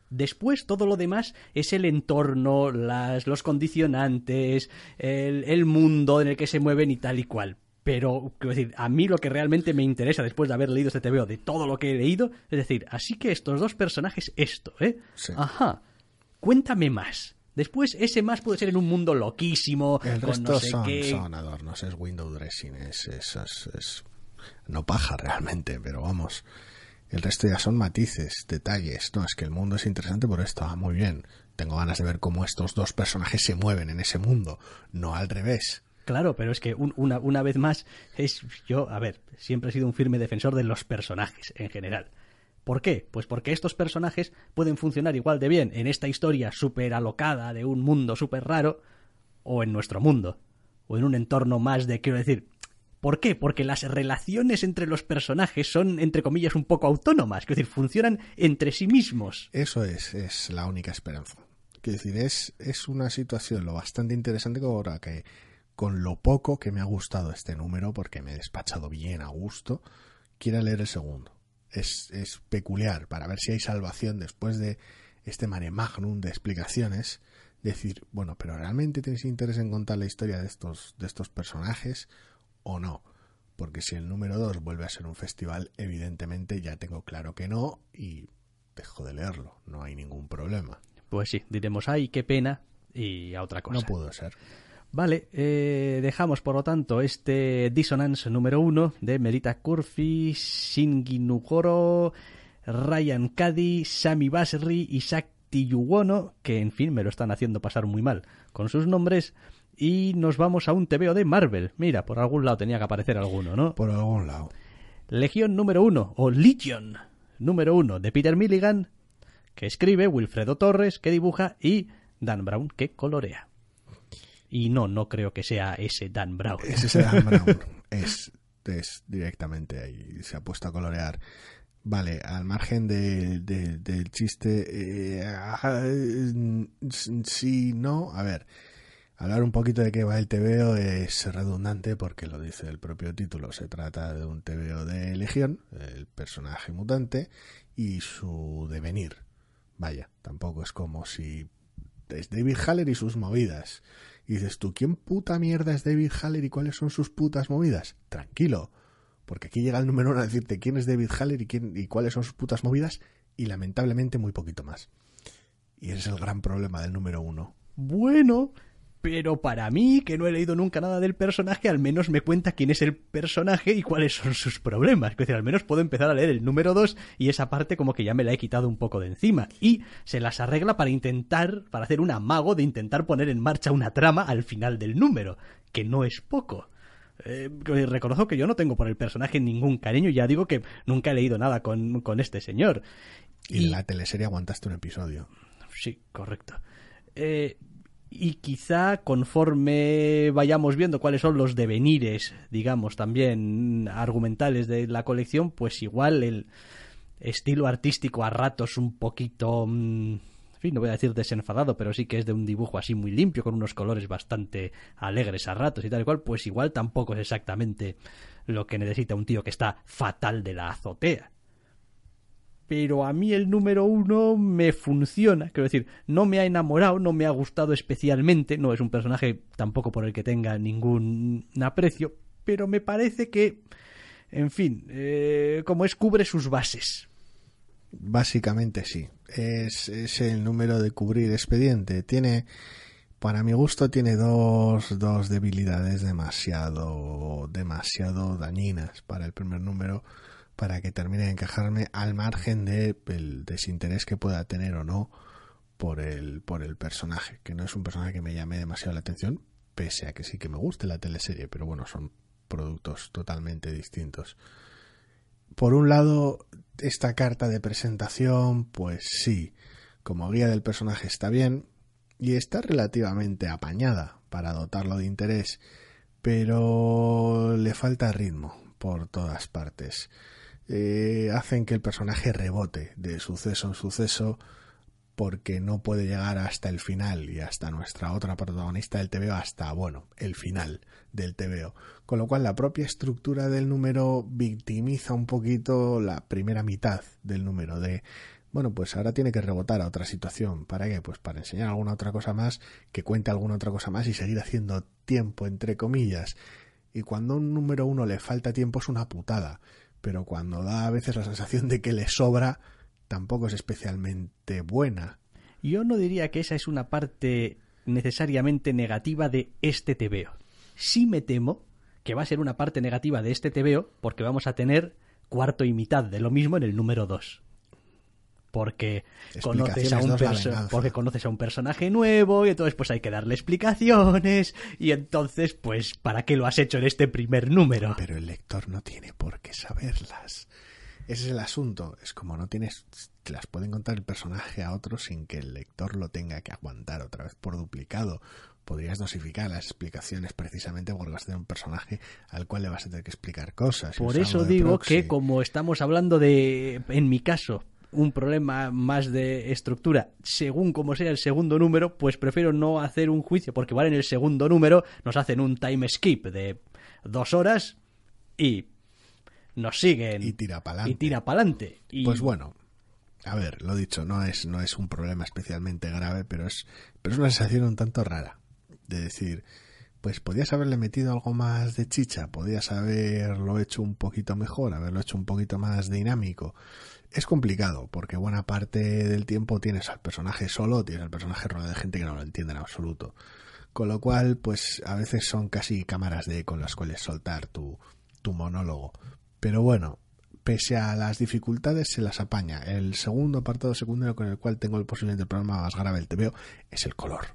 Después todo lo demás es el entorno, las, los condicionantes, el, el mundo en el que se mueven y tal y cual. Pero, quiero decir, a mí lo que realmente me interesa después de haber leído este TVO, de todo lo que he leído, es decir, así que estos dos personajes, esto, ¿eh? Ajá. Cuéntame más. Después, ese más puede ser en un mundo loquísimo. El con resto no sé son, qué. son adornos, es window dressing, es, es, es, es- no paja realmente, pero vamos. El resto ya son matices, detalles. No, es que el mundo es interesante por esto. Ah, muy bien. Tengo ganas de ver cómo estos dos personajes se mueven en ese mundo, no al revés. Claro, pero es que un- una, una vez más, es yo, a ver, siempre he sido un firme defensor de los personajes en general. ¿Por qué? Pues porque estos personajes pueden funcionar igual de bien en esta historia súper alocada de un mundo súper raro o en nuestro mundo, o en un entorno más de, quiero decir, ¿por qué? Porque las relaciones entre los personajes son, entre comillas, un poco autónomas, es decir, funcionan entre sí mismos. Eso es, es la única esperanza. Quiero decir, es, una situación lo bastante interesante como ahora que con lo poco que me ha gustado este número, porque me he despachado bien a gusto, quiera leer el segundo. Es, es peculiar para ver si hay salvación después de este mare magnum de explicaciones. Decir, bueno, pero ¿realmente tienes interés en contar la historia de estos, de estos personajes o no? Porque si el número 2 vuelve a ser un festival, evidentemente ya tengo claro que no y dejo de leerlo. No hay ningún problema. Pues sí, diremos, ay, qué pena, y a otra cosa. No pudo ser. Vale, eh, dejamos por lo tanto este Dissonance número uno de Merita Kurfi, Shingi Nugoro, Ryan Cady, Sami Basri y Sakti Yuwono, que en fin me lo están haciendo pasar muy mal con sus nombres. Y nos vamos a un TVO de Marvel. Mira, por algún lado tenía que aparecer alguno, ¿no? Por algún lado. Legión número uno, o Legion número uno de Peter Milligan, que escribe, Wilfredo Torres, que dibuja, y Dan Brown, que colorea. Y no, no creo que sea ese Dan Brown. Es ese Dan Brown. [laughs] es, es directamente ahí. Se ha puesto a colorear. Vale, al margen de- de- del chiste, eh, ah, sí, no, a ver, hablar un poquito de qué va el TVO es redundante porque lo dice el propio título, se trata de un TVO de Legión, el personaje mutante y su devenir. Vaya, tampoco es como si es David Haller y sus movidas. Y dices tú, ¿quién puta mierda es David Haller y cuáles son sus putas movidas? Tranquilo, porque aquí llega el número uno a decirte quién es David Haller y, quién, y cuáles son sus putas movidas y lamentablemente muy poquito más. Y ese es el gran problema del número uno. Bueno, pero para mí, que no he leído nunca nada del personaje, al menos me cuenta quién es el personaje y cuáles son sus problemas. Es decir, al menos puedo empezar a leer el número 2 y esa parte como que ya me la he quitado un poco de encima. Y se las arregla para intentar, para hacer un amago de intentar poner en marcha una trama al final del número, que no es poco. Eh, reconozco que yo no tengo por el personaje ningún cariño, ya digo que nunca he leído nada con, con este señor. Y, en la teleserie aguantaste un episodio. Sí, correcto. Eh, y quizá conforme vayamos viendo cuáles son los devenires, digamos, también argumentales de la colección, pues igual el estilo artístico a ratos un poquito mm, en fin, no voy a decir desenfadado, pero sí que es de un dibujo así muy limpio, con unos colores bastante alegres a ratos y tal y cual, pues igual tampoco es exactamente lo que necesita un tío que está fatal de la azotea. Pero a mí el número uno me funciona, quiero decir, no me ha enamorado, no me ha gustado especialmente, no es un personaje tampoco por el que tenga ningún aprecio, pero me parece que, en fin, eh, como es, cubre sus bases. Básicamente sí. Es, es, el número de cubrir expediente. Tiene, para mi gusto, tiene dos, dos debilidades demasiado, demasiado dañinas para el primer número para que termine de encajarme al margen del de desinterés que pueda tener o no por el, por el personaje, que no es un personaje que me llame demasiado la atención, pese a que sí que me guste la teleserie, pero bueno, son productos totalmente distintos. Por un lado, esta carta de presentación, pues sí, como guía del personaje está bien y está relativamente apañada para dotarlo de interés, pero le falta ritmo por todas partes. Eh, hacen que el personaje rebote de suceso en suceso porque no puede llegar hasta el final y hasta nuestra otra protagonista del TVO hasta, bueno, el final del TVO. Con lo cual la propia estructura del número victimiza un poquito la primera mitad del número de, bueno, pues ahora tiene que rebotar a otra situación. ¿Para qué? Pues para enseñar alguna otra cosa más, que cuente alguna otra cosa más y seguir haciendo tiempo, entre comillas. Y cuando a un número uno le falta tiempo es una putada. Pero cuando da a veces la sensación de que le sobra, tampoco es especialmente buena. Yo no diría que esa es una parte necesariamente negativa de este TVO. Sí me temo que va a ser una parte negativa de este TVO porque vamos a tener cuarto y mitad de lo mismo en el número 2 porque conoces a un porque conoces a un personaje nuevo y entonces pues hay que darle explicaciones y entonces pues para qué lo has hecho en este primer número pero el lector no tiene por qué saberlas ese es el asunto. Es como no tienes. Te las pueden contar el personaje a otro sin que el lector lo tenga que aguantar otra vez por duplicado. Podrías dosificar las explicaciones precisamente porque vas a tener un personaje al cual le vas a tener que explicar cosas. Por eso digo que, como estamos hablando de. En mi caso, un problema más de estructura, según como sea el segundo número, pues prefiero no hacer un juicio, porque igual en el segundo número nos hacen un time skip de dos horas y nos siguen. Y tira para adelante. Y tira para adelante. Pues bueno, a ver, lo dicho, no es, no es un problema especialmente grave, pero es, pero es una sensación un tanto rara. De decir, pues podías haberle metido algo más de chicha, podías haberlo hecho un poquito mejor, haberlo hecho un poquito más dinámico. Es complicado, porque buena parte del tiempo tienes al personaje solo, tienes al personaje rodeado de gente que no lo entiende en absoluto. Con lo cual, pues a veces son casi cámaras de con las cuales soltar tu, tu monólogo. Pero bueno, pese a las dificultades se las apaña. El segundo apartado secundario con el cual tengo el posiblemente problema más grave del veo es el color.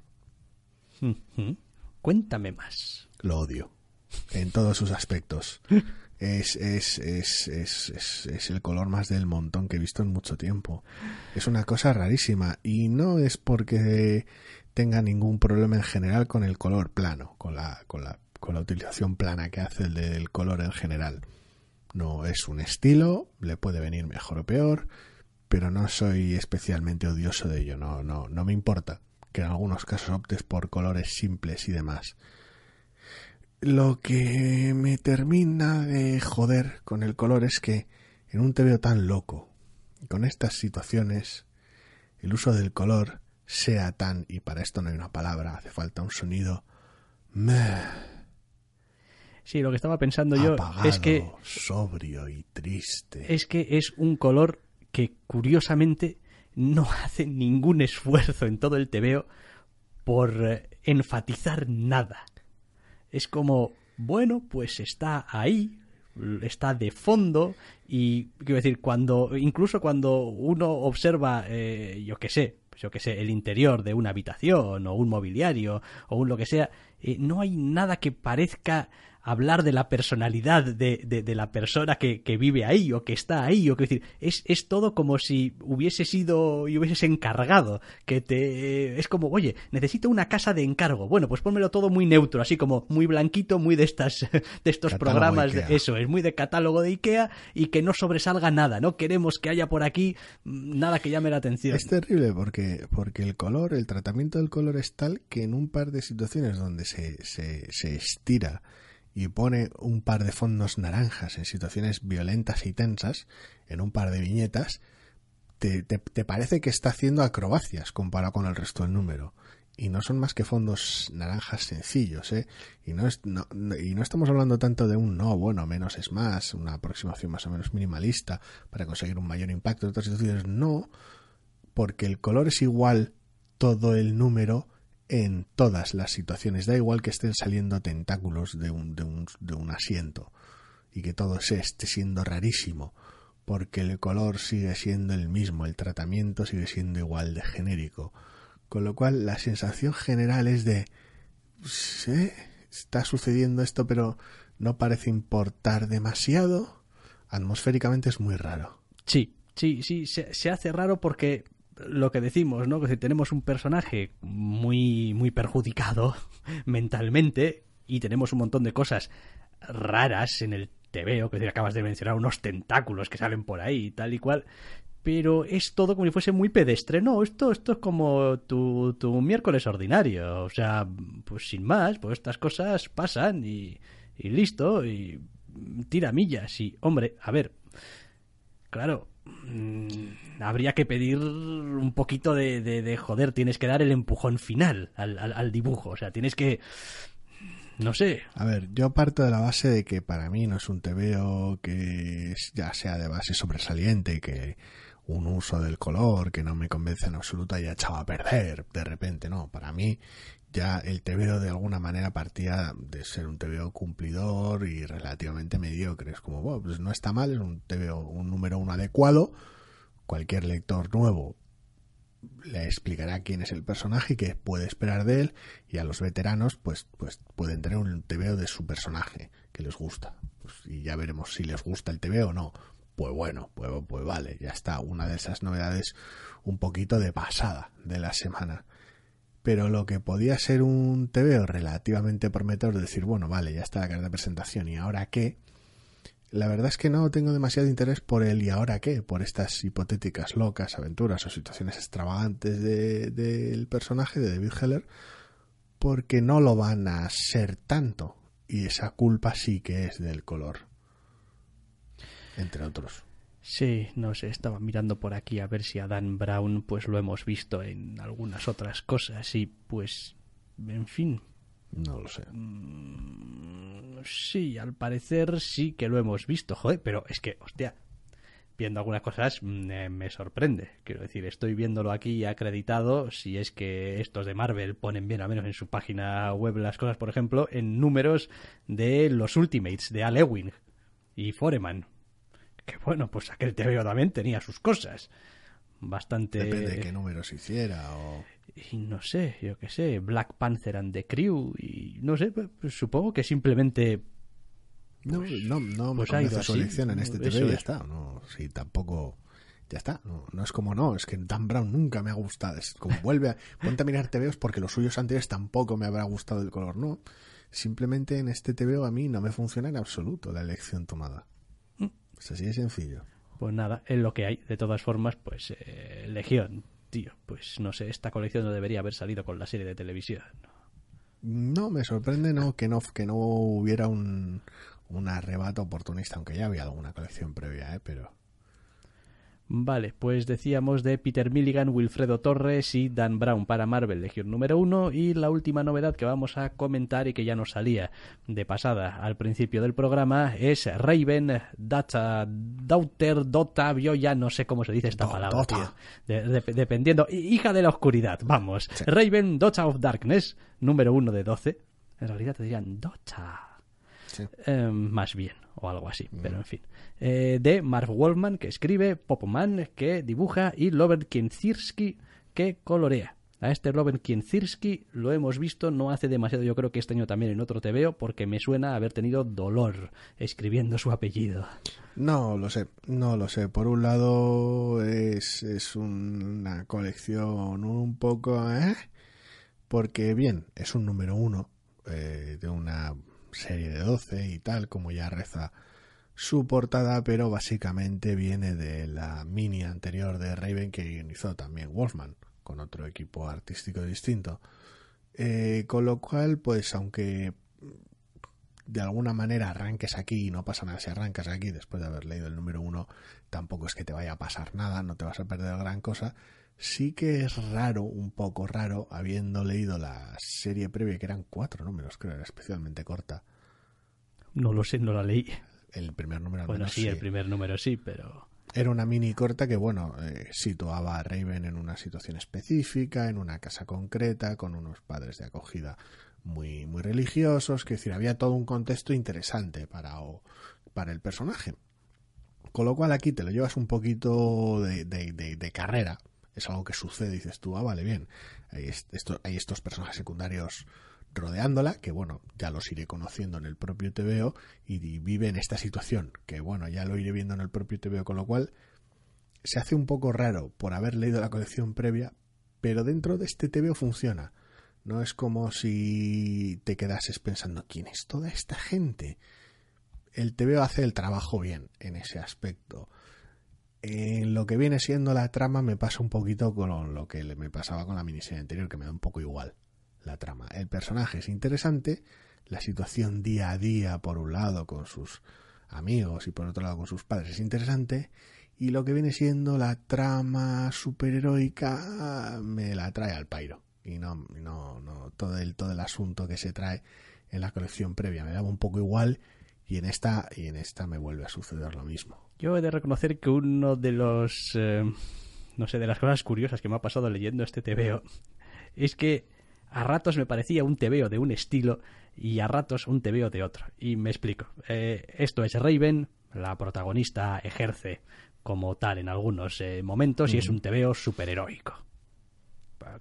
Cuéntame más. Lo odio. En todos sus aspectos. [laughs] Es, es, es, es, el color más del montón que he visto en mucho tiempo. Es una cosa rarísima. Y no es porque tenga ningún problema en general con el color plano, con la, con la, con la utilización plana que hace el del color en general no es un estilo, le puede venir mejor o peor, pero no soy especialmente odioso de ello, no, no, no me importa que en algunos casos optes por colores simples y demás. Lo que me termina de joder con el color es que en un veo tan loco, con estas situaciones, el uso del color sea tan, y para esto no hay una palabra, hace falta un sonido, meh, Sí, lo que estaba pensando yo es que... sobrio y triste. Es que es un color que curiosamente no [laughs] hace ningún esfuerzo en todo el tebeo por eh, enfatizar nada. Es como, bueno, pues está ahí, está de fondo y quiero decir cuando incluso cuando uno observa eh, yo qué sé yo qué sé el interior de una habitación o un mobiliario o un lo que sea eh, no hay nada que parezca hablar de la personalidad de, de, la persona que, que, vive ahí o que está ahí. O que decir, es, es todo como si hubiese sido y hubieses encargado. Que te. Es como, oye, necesito una casa de encargo. Bueno, pues pónmelo todo muy neutro, así como muy blanquito, muy de estas [laughs] de estos programas. De, eso, es muy de catálogo de IKEA y que no sobresalga nada. No queremos que haya por aquí nada que llame la atención. Es terrible porque, porque el color, el tratamiento del color es tal que en un par de situaciones donde se, se, se estira y pone un par de fondos naranjas en situaciones violentas y tensas, en un par de viñetas, te, te, parece que está haciendo acrobacias comparado con el resto del número. Y no son más que fondos naranjas sencillos, ¿eh? Y no, es, no, y no estamos hablando tanto de un no, bueno, menos es más, una aproximación más o menos minimalista para conseguir un mayor impacto en otras situaciones. No, porque el color es igual todo el número en todas las situaciones. Da igual que estén saliendo tentáculos de un, de un, de un asiento y que todo se esté siendo rarísimo, porque el color sigue siendo el mismo, el tratamiento sigue siendo igual de genérico. Con lo cual la sensación general es de ¿sí? está sucediendo esto pero no parece importar demasiado. Atmosféricamente es muy raro. Sí, sí, sí, se hace raro porque lo que decimos, ¿no? Que si tenemos un personaje muy, muy perjudicado [laughs] mentalmente y tenemos un montón de cosas raras en el TVO, que acabas de mencionar unos tentáculos que salen por ahí y tal y cual, pero es todo como si fuese muy pedestre. No, esto, esto es como tu, tu miércoles ordinario. O sea, pues sin más, pues estas cosas pasan y, y listo, y tira millas. Y, hombre, a ver, claro, Mm, habría que pedir un poquito de, de, joder, tienes que dar el empujón final al, al, dibujo, o sea, tienes que... No sé. A ver, yo parto de la base de que para mí no es un TVO que ya sea de base sobresaliente, que un uso del color que no me convence en absoluto haya echado a perder de repente, no. Para mí ya el TVO de alguna manera partía de ser un TVO cumplidor y relativamente mediocre. Es como, bueno, pues no está mal, es un TVO, un número uno adecuado. Cualquier lector nuevo le explicará quién es el personaje y qué puede esperar de él y a los veteranos pues pues pueden tener un TVO de su personaje que les gusta pues, y ya veremos si les gusta el TVO o no pues bueno pues, pues vale ya está una de esas novedades un poquito de pasada de la semana pero lo que podía ser un TVO relativamente prometedor de decir, bueno, vale, ya está la carta de presentación y ahora qué, la verdad es que no tengo demasiado interés por el y ahora qué, por estas hipotéticas locas aventuras o situaciones extravagantes del de, personaje de David Heller, porque no lo van a ser tanto y esa culpa sí que es del color, entre otros. Sí, no sé, estaba mirando por aquí a ver si a Dan Brown pues lo hemos visto en algunas otras cosas y pues, en fin. No lo sé. Mm, sí, al parecer sí que lo hemos visto, joder, pero es que, hostia, viendo algunas cosas mm, me sorprende. Quiero decir, estoy viéndolo aquí acreditado, si es que estos de Marvel ponen bien, al menos en su página web las cosas, por ejemplo, en números de los Ultimates, de Al Ewing y Foreman que bueno, pues aquel TVO también tenía sus cosas. Bastante... Depende de qué números hiciera o... Y no sé, yo qué sé, Black Panther and the Crew y no sé, pues, pues supongo que simplemente... no, pues, no, no me pues su elección en este TV y ya está. No, sí, tampoco ya está. No, no, es como no, es que Dan Brown nunca me ha gustado. Es como vuelve a, ponte a mirar TVOs porque los suyos anteriores tampoco me habrá gustado el color. No, simplemente en este TVO a mí no me funciona en absoluto la elección tomada. Pues así de sencillo. Pues nada, es lo que hay. De todas formas, pues eh, Legión, tío, pues no sé, esta colección no debería haber salido con la serie de televisión. No, me sorprende no que no que no hubiera un, un arrebato oportunista, aunque ya había alguna colección previa, ¿eh? pero Vale, pues decíamos de Peter Milligan, Wilfredo Torres y Dan Brown para Marvel Legion número uno. Y la última novedad que vamos a comentar y que ya nos salía de pasada al principio del programa es Raven Data Daughter Dota, yo ya no sé cómo se dice esta palabra, dependiendo, hija de la oscuridad, vamos, Raven Dota of Darkness número uno de 12, en realidad te dirían Dota, em, más bien, o algo así, pero en fin. Eh, de Mark Wolfman, que escribe, Popman, que dibuja, y Robert Kinzierski, que colorea. A este Robert Kienzirski lo hemos visto no hace demasiado, yo creo que este año también en otro TVO, porque me suena haber tenido dolor escribiendo su apellido. No lo sé, no lo sé. Por un lado es, es una colección un poco... ¿eh? Porque bien, es un número uno eh, de una serie de 12 y tal, como ya reza su portada, pero básicamente viene de la mini anterior de Raven que hizo también Wolfman, con otro equipo artístico distinto. Eh, con lo cual, pues aunque de alguna manera arranques aquí y no pasa nada si arrancas aquí después de haber leído el número uno, tampoco es que te vaya a pasar nada, no te vas a perder gran cosa. Sí que es raro, un poco raro, habiendo leído la serie previa, que eran cuatro números, creo, era especialmente corta. No lo sé, no la leí. El primer número al Bueno, menos, sí, el primer número sí, pero... Era una mini corta que, bueno, eh, situaba a Raven en una situación específica, en una casa concreta, con unos padres de acogida muy, muy religiosos, que es decir, había todo un contexto interesante para, o- para el personaje. Con lo cual aquí te lo llevas un poquito de, de- de- de carrera. Es algo que sucede, dices tú, ah, vale, bien. Hay, est- esto- hay estos personajes secundarios rodeándola, que bueno, ya los iré conociendo en el propio TVO y, y vive en esta situación, que bueno, ya lo iré viendo en el propio TVO, con lo cual se hace un poco raro por haber leído la colección previa, pero dentro de este TVO funciona. No es como si te quedases pensando, ¿quién es toda esta gente? El TVO hace el trabajo bien en ese aspecto. En lo que viene siendo la trama me pasa un poquito con lo que me pasaba con la miniserie anterior, que me da un poco igual la trama. El personaje es interesante, la situación día a día, por un lado, con sus amigos y por otro lado con sus padres es interesante, y lo que viene siendo la trama superheroica me la trae al pairo. Y no, no, no, todo el, todo el asunto que se trae en la colección previa me daba un poco igual, y en esta, y en esta me vuelve a suceder lo mismo. Yo he de reconocer que uno de los... eh, no sé, de las cosas curiosas que me ha pasado leyendo este TVO es que a ratos me parecía un TVO de un estilo y a ratos un TVO de otro. Y me explico. Eh, esto es Raven, la protagonista ejerce como tal en algunos eh, momentos y es un TVO superheroico.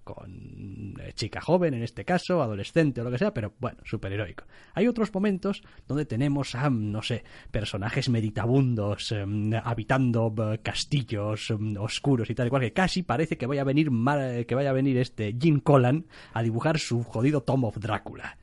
Con eh, chica joven, en este caso, adolescente o lo que sea, pero bueno, superheroico. Hay otros momentos donde tenemos a, no sé, personajes meditabundos em, habitando eh, castillos em, oscuros y tal y cual, que casi parece que vaya a venir Mar- que vaya a venir este Jim Collan a dibujar su jodido Tom of Drácula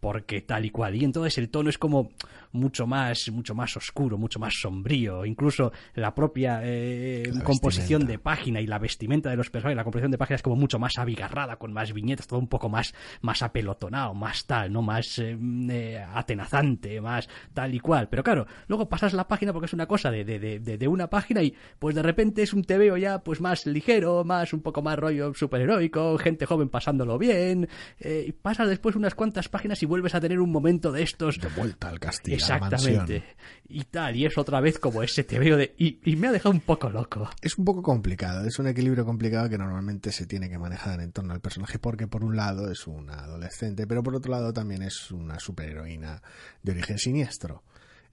porque tal y cual. Y entonces el tono es como mucho más, mucho más oscuro, mucho más sombrío. Incluso la propia eh, La composición vestimenta. de página y la vestimenta de los personajes, la composición de página es como mucho más abigarrada, con más viñetas, todo un poco más, más apelotonado, más tal, ¿no? Más eh, eh, atenazante, más tal y cual. Pero claro, luego pasas la página porque es una cosa de, de, de, de- una página y pues de repente es un TVO ya pues más ligero, más un poco más rollo superheroico, gente joven pasándolo bien. eh, y pasas después unas cuantas páginas y vuelves a tener un momento de estos De vuelta al castillo. Exactamente. Y tal, y es otra vez como ese te veo de... Y, y me ha dejado un poco loco. es un poco complicado, es un equilibrio complicado que normalmente se tiene que manejar en torno al personaje porque por un lado es una adolescente, pero por otro lado también es una superheroína de origen siniestro.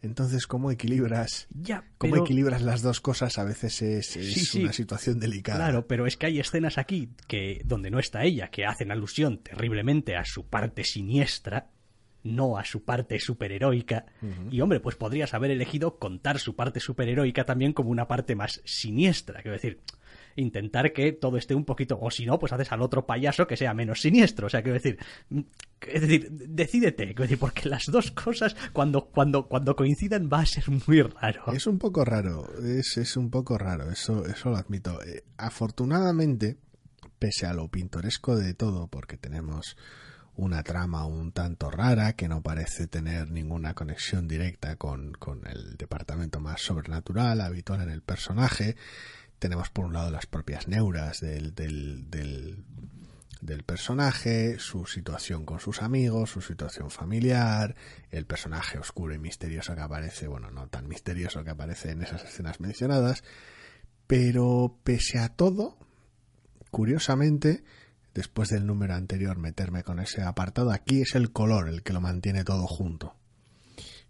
Entonces, ¿cómo equilibras, Ya, cómo equilibras las dos cosas? A veces es, es Sí, sí. una situación delicada. Claro, pero es que hay escenas aquí que donde no está ella, que hacen alusión terriblemente a su parte siniestra, no a su parte superheroica. Y hombre, pues podrías haber elegido contar su parte superheroica también como una parte más siniestra. Quiero decir, intentar que todo esté un poquito, o si no, pues haces al otro payaso que sea menos siniestro. O sea, quiero decir, mm, es decir, decídete, quiero decir, porque las dos cosas cuando, cuando, cuando coincidan va a ser muy raro. Es un poco raro, es, es un poco raro, eso, eso lo admito. Eh, afortunadamente, pese a lo pintoresco de todo, porque tenemos una trama un tanto rara que no parece tener ninguna conexión directa con, con el departamento más sobrenatural habitual en el personaje. Tenemos por un lado las propias neuras del, del, del, del personaje, su situación con sus amigos, su situación familiar, el personaje oscuro y misterioso que aparece, bueno, no tan misterioso que aparece en esas escenas mencionadas, pero pese a todo, curiosamente, después del número anterior meterme con ese apartado, aquí es el color el que lo mantiene todo junto.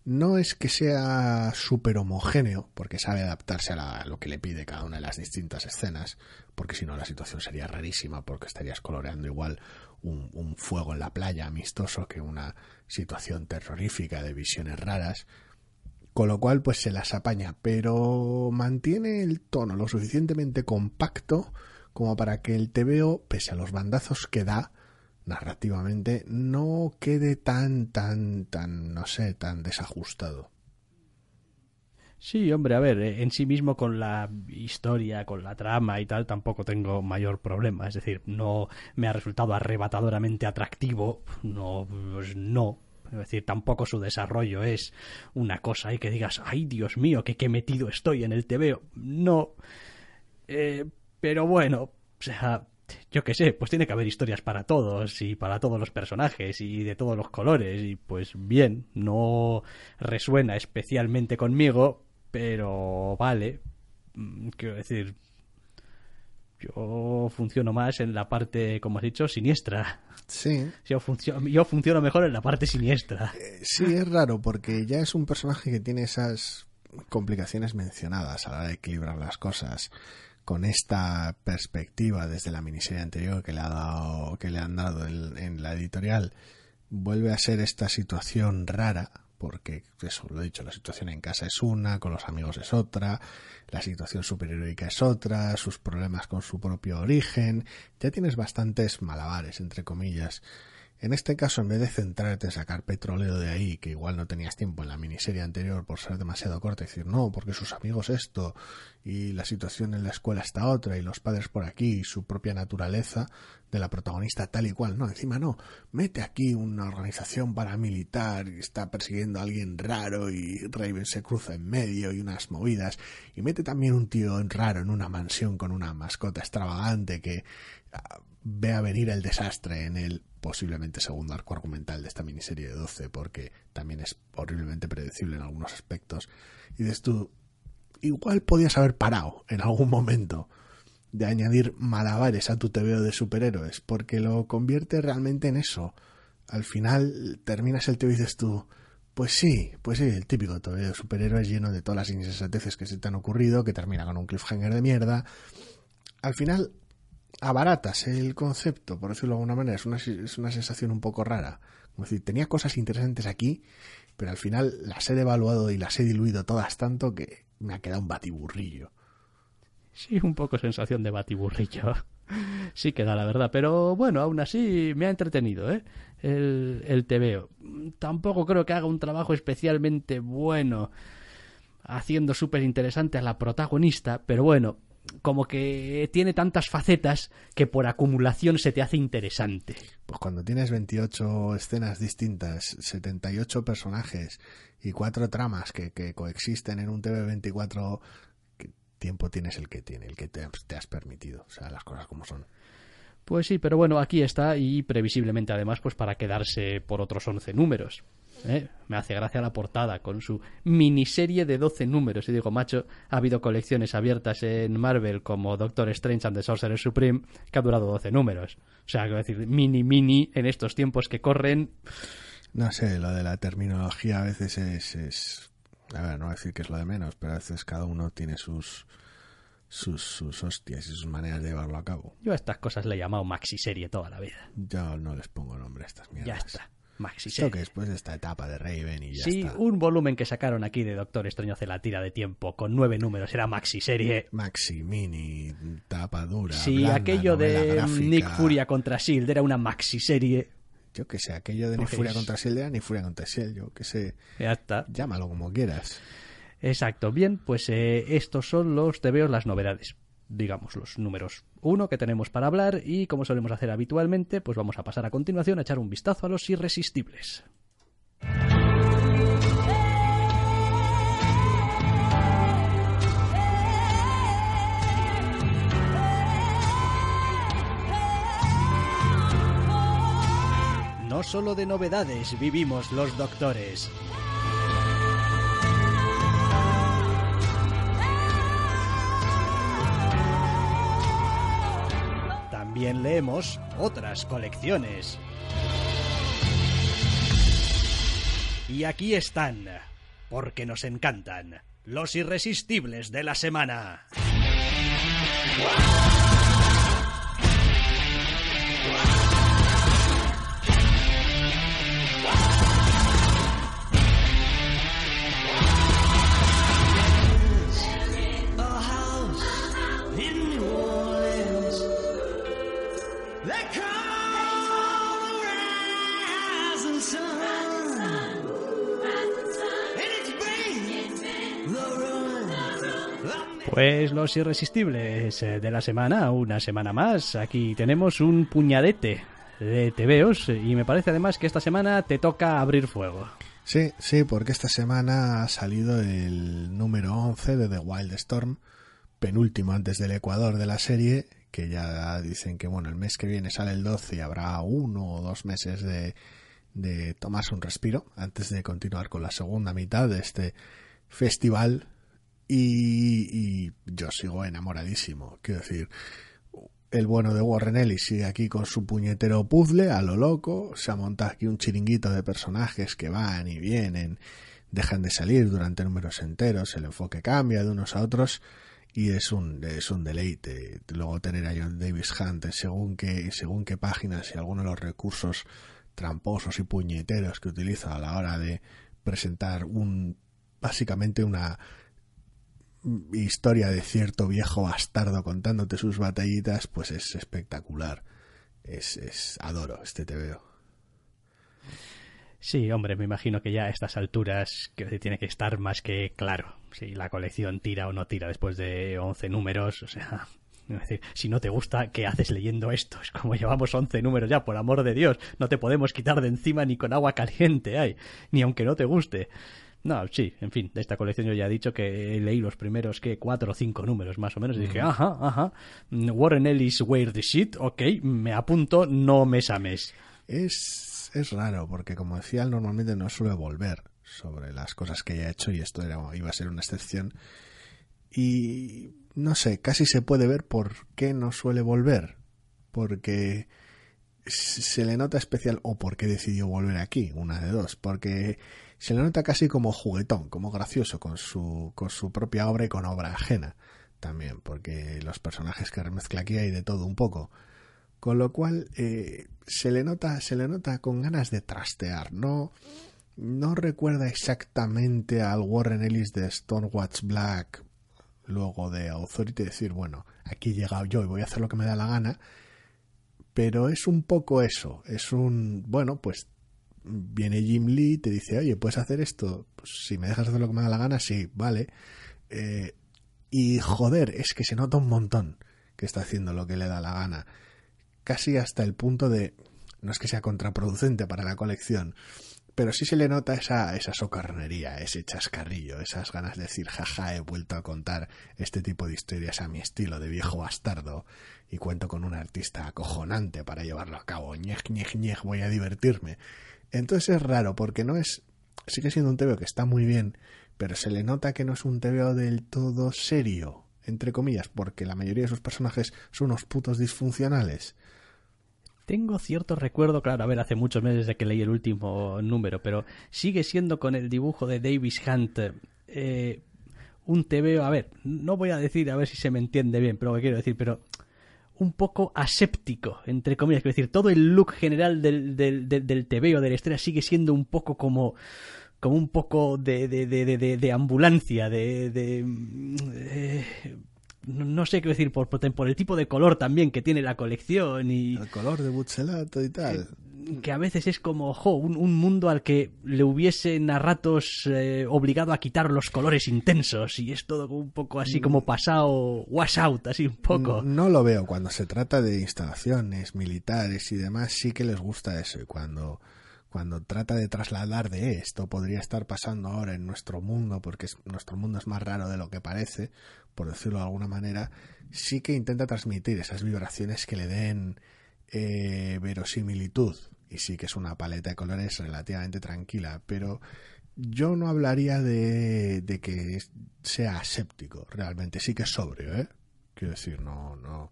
No es que sea súper homogéneo, porque sabe adaptarse a, lo que le pide cada una de las distintas escenas, porque si no la situación sería rarísima, porque estarías coloreando igual un, un, fuego en la playa amistoso que una situación terrorífica de visiones raras, con lo cual pues se las apaña, pero mantiene el tono lo suficientemente compacto como para que el TVO, pese a los bandazos que da, narrativamente no quede tan, tan, tan, no sé, tan desajustado. Sí, hombre, a ver, eh, en sí mismo con la historia, con la trama y tal, tampoco tengo mayor problema. Es decir, no me ha resultado arrebatadoramente atractivo, no, pues no. Es decir, tampoco su desarrollo es una cosa y que digas, ay Dios mío, qué metido estoy en el TVO. No. Eh, pero bueno, o sea, yo qué sé, pues tiene que haber historias para todos y para todos los personajes y de todos los colores y pues bien, no resuena especialmente conmigo, pero vale, mm, quiero decir, yo funciono más en la parte, como has dicho, siniestra. Sí. Yo, funciono, yo funciono mejor en la parte siniestra. Eh, sí, es raro porque ya es un personaje que tiene esas complicaciones mencionadas a la hora de equilibrar las cosas con esta perspectiva desde la miniserie anterior que le ha dado que le han dado en, la editorial vuelve a ser esta situación rara porque eso lo he dicho la situación en casa es una con los amigos es otra la situación superheroica es otra sus problemas con su propio origen ya tienes bastantes malabares entre comillas en este caso, en vez de centrarte en sacar petróleo de ahí, que igual no tenías tiempo en la miniserie anterior por ser demasiado corta, decir, no, porque sus amigos esto, y la situación en la escuela está otra, y los padres por aquí, y su propia naturaleza de la protagonista tal y cual, no, encima no, mete aquí una organización paramilitar, y está persiguiendo a alguien raro, y Raven se cruza en medio, y unas movidas, y mete también un tío raro en una mansión con una mascota extravagante que ah, ve a venir el desastre en el posiblemente segundo arco argumental de esta miniserie de 12, porque también es horriblemente predecible en algunos aspectos. Y dices tú, igual podías haber parado en algún momento de añadir malabares a tu TVO de superhéroes, porque lo convierte realmente en eso. Al final terminas el TVO y dices tú, pues sí, pues sí, el típico TVO de superhéroes lleno de todas las insensateces que se te han ocurrido, que termina con un cliffhanger de mierda. Al final abaratas el concepto, por decirlo de alguna manera, es una, es una sensación un poco rara. Como decir, tenía cosas interesantes aquí, pero al final las he devaluado y las he diluido todas tanto que me ha quedado un batiburrillo. Sí, un poco sensación de batiburrillo. [laughs] Sí queda la verdad, pero bueno, aún así me ha entretenido, ¿eh? El, el TVO. Tampoco creo que haga un trabajo especialmente bueno haciendo súper interesante a la protagonista, pero bueno, como que tiene tantas facetas que por acumulación se te hace interesante. Pues cuando tienes 28 escenas distintas, 78 personajes y cuatro tramas que, coexisten en un TV24, ¿qué tiempo tienes el que tiene, el que te, te has permitido? O sea, las cosas como son. Pues sí, pero bueno, aquí está y previsiblemente además pues para quedarse por otros 11 números. ¿Eh? Me hace gracia la portada con su miniserie de 12 números. Y digo, macho, ha habido colecciones abiertas en Marvel como Doctor Strange and the Sorcerer Supreme que ha durado 12 números. O sea, quiero decir, mini, mini en estos tiempos que corren. No sé, lo de la terminología a veces es, es... A ver, no voy a decir que es lo de menos, pero a veces cada uno tiene sus... Sus, sus hostias y sus maneras de llevarlo a cabo. Yo a estas cosas le he llamado maxi serie toda la vida. Yo no les pongo nombre a estas mierdas. Ya está. Maxi Esto que después de esta etapa de Raven y ya sí, un volumen que sacaron aquí de Doctor Extraño hace la tira de tiempo con nueve números, era maxi serie. Maxi, mini, tapa dura. Sí, aquello de Nick Furia contra Shield era una maxi serie. Yo que sé, aquello de Nick pues Furia contra Shield era Nick Furia contra Shield, yo que sé. Ya está. Llámalo como quieras. Exacto. Bien, pues eh, estos son los te veo las novedades digamos, los números uno que tenemos para hablar y como solemos hacer habitualmente, pues vamos a pasar a continuación a echar un vistazo a los irresistibles. No solo de novedades vivimos los doctores. También leemos otras colecciones. Y aquí están porque nos encantan. Los irresistibles de la semana. Pues los irresistibles eh, de la semana, una semana más. Aquí tenemos un puñadete de tebeos y me parece además que esta semana te toca abrir fuego. Sí, sí, porque esta semana ha salido el número 11 de The Wild Storm, penúltimo antes del Ecuador de la serie, que ya dicen que bueno, el mes que viene sale el 12 y habrá uno o dos meses de, de tomarse un respiro antes de continuar con la segunda mitad de este festival y, yo sigo enamoradísimo. Quiero decir, el bueno de Warren Ellis sigue aquí con su puñetero puzzle a lo loco. Se ha montado aquí un chiringuito de personajes que van y vienen, dejan de salir durante números enteros, el enfoque cambia de unos a otros y es un, es un deleite. Luego tener a John Davis Hunt según qué, según qué páginas y algunos de los recursos tramposos y puñeteros que utiliza a la hora de presentar un básicamente una historia de cierto viejo bastardo contándote sus batallitas, pues es espectacular. Es, es adoro este te veo. Sí, hombre, me imagino que ya a estas alturas que tiene que estar más que claro si la colección tira o no tira después de 11 números, o sea, [laughs] si no te gusta, ¿qué haces leyendo esto? Es como llevamos 11 números ya, por amor de Dios, no te podemos quitar de encima ni con agua caliente, ay, ni aunque no te guste. No, sí, en fin, de esta colección yo ya he dicho que leí los primeros, que cuatro o cinco números más o menos, y dije, ajá, ajá, Warren Ellis, where the shit, ok, me apunto, no me sames. Es, es raro, porque como decía, normalmente no suele volver sobre las cosas que haya hecho, y esto era, iba a ser una excepción. Y no sé, casi se puede ver por qué no suele volver, porque se le nota especial o por qué decidió volver aquí, una de dos, porque se le nota casi como juguetón, como gracioso con su, con su propia obra y con obra ajena también, porque los personajes que remezcla aquí hay de todo un poco. Con lo cual eh, se le nota, se le nota con ganas de trastear, no, no recuerda exactamente al Warren Ellis de Stonewatch Black, luego de Authority, decir, bueno, aquí he llegado yo y voy a hacer lo que me da la gana, pero es un poco eso, es un, bueno, pues viene Jim Lee y te dice, oye, ¿puedes hacer esto? Pues si me dejas hacer lo que me da la gana, sí, vale. Eh, y joder, es que se nota un montón que está haciendo lo que le da la gana. Casi hasta el punto de, no es que sea contraproducente para la colección, pero sí se le nota esa, esa socarnería, ese chascarrillo, esas ganas de decir, jaja, he vuelto a contar este tipo de historias a mi estilo de viejo bastardo y cuento con un artista acojonante para llevarlo a cabo. Ñej, ñej, ñej, voy a divertirme. Entonces es raro porque no es. Sigue siendo un TVO que está muy bien, pero se le nota que no es un TVO del todo serio, entre comillas, porque la mayoría de sus personajes son unos putos disfuncionales. Tengo cierto recuerdo, claro, a ver, hace muchos meses de que leí el último número, pero sigue siendo con el dibujo de Davis Hunt eh, un TVO, a ver, no voy a decir a ver si se me entiende bien, pero lo que quiero decir, pero un poco aséptico, entre comillas. Es decir, todo el look general del, del, del, del TV o de la estrella sigue siendo un poco como como un poco de, de, de, de ambulancia, de, de, no sé qué decir, por, por, el tipo de color también que tiene la colección y... El color de buchelato y tal que a veces es como un, mundo al que le hubiesen a ratos eh, obligado a quitar los colores intensos y es todo un poco así como mm. pasado wash out, así un poco. No, lo veo. Cuando se trata de instalaciones militares y demás, sí que les gusta eso. Y cuando, cuando trata de trasladar de esto, podría estar pasando ahora en nuestro mundo, porque nuestro mundo es más raro de lo que parece, por decirlo de alguna manera, sí que intenta transmitir esas vibraciones que le den eh, verosimilitud y sí que es una paleta de colores relativamente tranquila, pero yo no hablaría de, de que sea aséptico, realmente, sí que es sobrio, ¿eh? Quiero decir, no, no.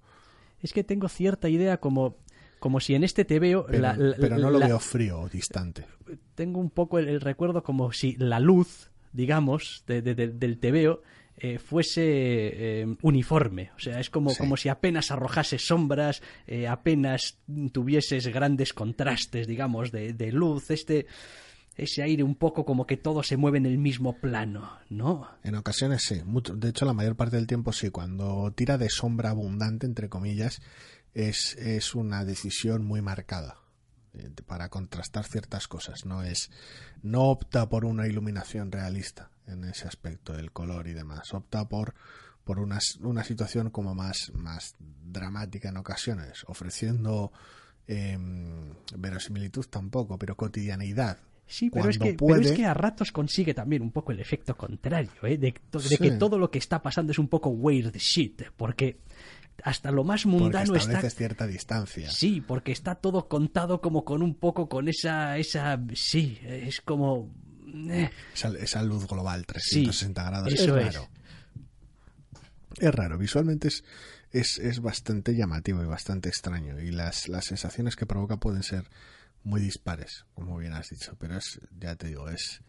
Es que tengo cierta idea como como si en este te veo... Pero, no lo veo frío o distante. Tengo un poco el, recuerdo como si la luz digamos, de- de- de- del TVO eh, fuese eh, uniforme. O sea, es como, Sí. como si apenas arrojase sombras, eh, apenas tuvieses grandes contrastes, digamos, de, de luz. Este, ese aire un poco como que todo se mueve en el mismo plano, ¿no? En ocasiones sí, mucho, de hecho la mayor parte del tiempo sí, cuando tira de sombra abundante, entre comillas, es, es una decisión muy marcada eh, para contrastar ciertas cosas, no es, no opta por una iluminación realista en ese aspecto del color y demás, opta por, por una, una situación como más, más dramática en ocasiones, ofreciendo em, verosimilitud tampoco, pero cotidianeidad. Sí, pero es, que, pero es que a ratos consigue también un poco el efecto contrario, ¿eh? de, to- de Sí. que todo lo que está pasando es un poco weird shit, porque hasta lo más mundano está... cierta distancia. Sí, porque está todo contado como con un poco con esa... esa sí, es como... Esa, esa luz global, 360 grados. eso es es. raro. Es raro. Visualmente es, es, es bastante llamativo y bastante extraño. Y las, las sensaciones que provoca pueden ser muy dispares, como bien has dicho. Pero es, ya te digo, es.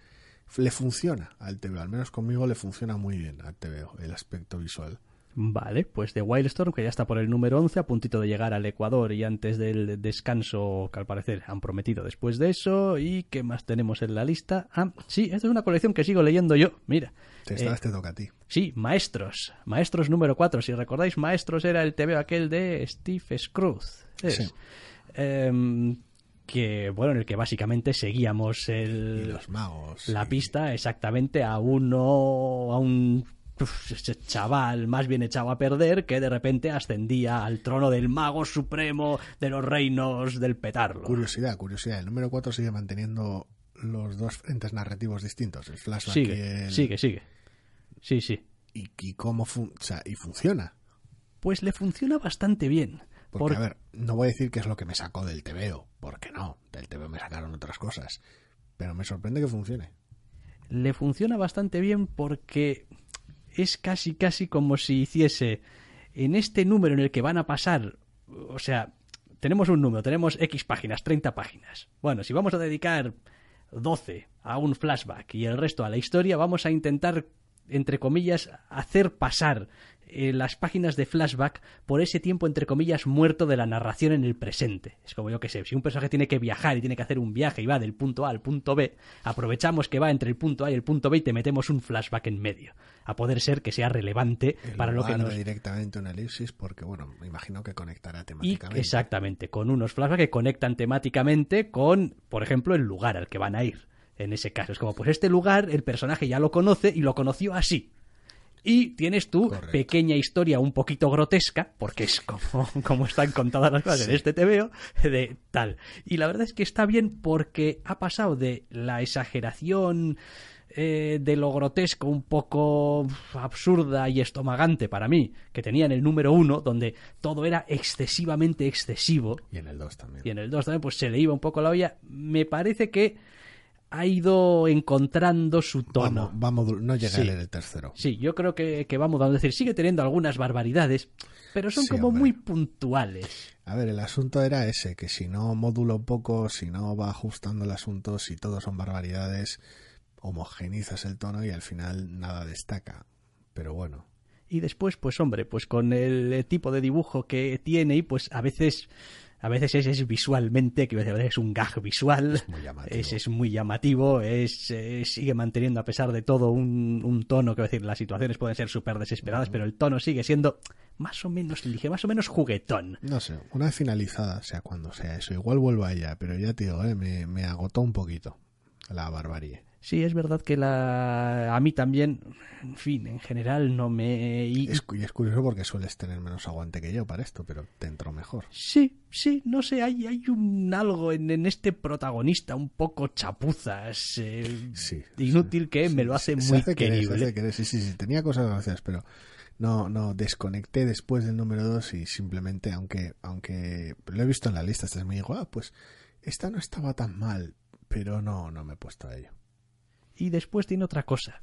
Le funciona al TVO. Al menos conmigo le funciona muy bien al TVO, el aspecto visual. Vale, pues de Wildstorm, que ya está por el número 11, a puntito de llegar al Ecuador y antes del descanso que al parecer han prometido después de eso. ¿Y qué más tenemos en la lista? Ah, sí, esta es una colección que sigo leyendo yo. Mira. Te, Eh, esta vez te toca a ti. Sí, Maestros. Maestros número 4. Si recordáis, Maestros era el TV aquel de Steve Scrooge. Sí. Em, que, bueno, en el que básicamente seguíamos Y el, los magos. la y- pista exactamente a uno, a un ese chaval más bien echado a perder que de repente ascendía al trono del mago supremo de los reinos del petarlo. Curiosidad, curiosidad. El número 4 sigue manteniendo los dos frentes narrativos distintos. El flashback y Sigue, el... sigue, sigue. Sí, sí. Y, y cómo fun- o sea, y funciona. Pues le funciona bastante bien. Porque, Por- a ver, no voy a decir que es lo que me sacó del TVO, porque no, del TVO me sacaron otras cosas. Pero me sorprende que funcione. le funciona bastante bien porque es casi casi como si hiciese en este número en el que van a pasar, o sea, tenemos un número, tenemos X páginas, 30 páginas. Bueno, si vamos a dedicar 12 a un flashback y el resto a la historia, vamos a intentar, entre comillas, hacer pasar eh, las páginas de flashback por ese tiempo, entre comillas, muerto de la narración en el presente. Es como yo que sé, si un personaje tiene que viajar y tiene que hacer un viaje y va del punto A al punto B, aprovechamos que va entre el punto A y el punto B y te metemos un flashback en medio. A poder ser que sea relevante para lo que nos... directamente una elipsis, porque, bueno, me imagino que conectará Y temáticamente. exactamente, con unos flashbacks que conectan temáticamente con, por ejemplo, el lugar al que van a ir. En ese caso, es como, pues este lugar el personaje ya lo conoce y lo conoció así. Y tienes tu Correcto. pequeña historia un poquito grotesca, porque es como, [laughs] como están contadas las cosas en Sí. este TVO, de tal. Y la verdad es que está bien porque ha pasado de la exageración eh, de lo grotesco un poco absurda y estomagante para mí, que tenía en el número uno, donde todo era excesivamente excesivo, Y en el 2 también. y en el 2 también pues se le iba un poco la olla, me parece que ha ido encontrando su tono. Vamos, vamos, no llegué Sí. a leer el tercero. Sí, yo creo que, que va mudando. Es decir, sigue teniendo algunas barbaridades, pero son Sí, como hombre. muy puntuales. A ver, el asunto era ese, que si no modulo poco, si no va ajustando el asunto, si todo son barbaridades, homogenizas el tono y al final nada destaca. Pero bueno, Y después, pues hombre, pues con el tipo de dibujo que tiene y pues a veces... A veces es, es visualmente, que es un gag visual, Es muy llamativo. es, es muy llamativo, es, eh, sigue manteniendo a pesar de todo un, un tono, que decir, las situaciones pueden ser súper desesperadas, pero el tono sigue siendo más o menos ligero, más o menos juguetón. no sé, una vez finalizada, sea cuando sea eso, igual vuelvo a ella, pero ya te digo, eh, me, me agotó un poquito la barbarie. Sí, es verdad que la... a mí también, en fin, en general no me... y- Es, curioso porque sueles tener menos aguante que yo para esto, pero te entró mejor. Sí, sí, no sé, hay, hay un algo en, en este protagonista un poco chapuzas, eh, Sí, inútil que me lo hace muy hace querer. Sí, sí, sí, tenía cosas gracias, pero no, no, desconecté después del número 2 y simplemente, aunque, aunque lo he visto en la lista, este me digo, ah, pues esta no estaba tan mal, pero no, no me he puesto a ello. Y después tiene otra cosa.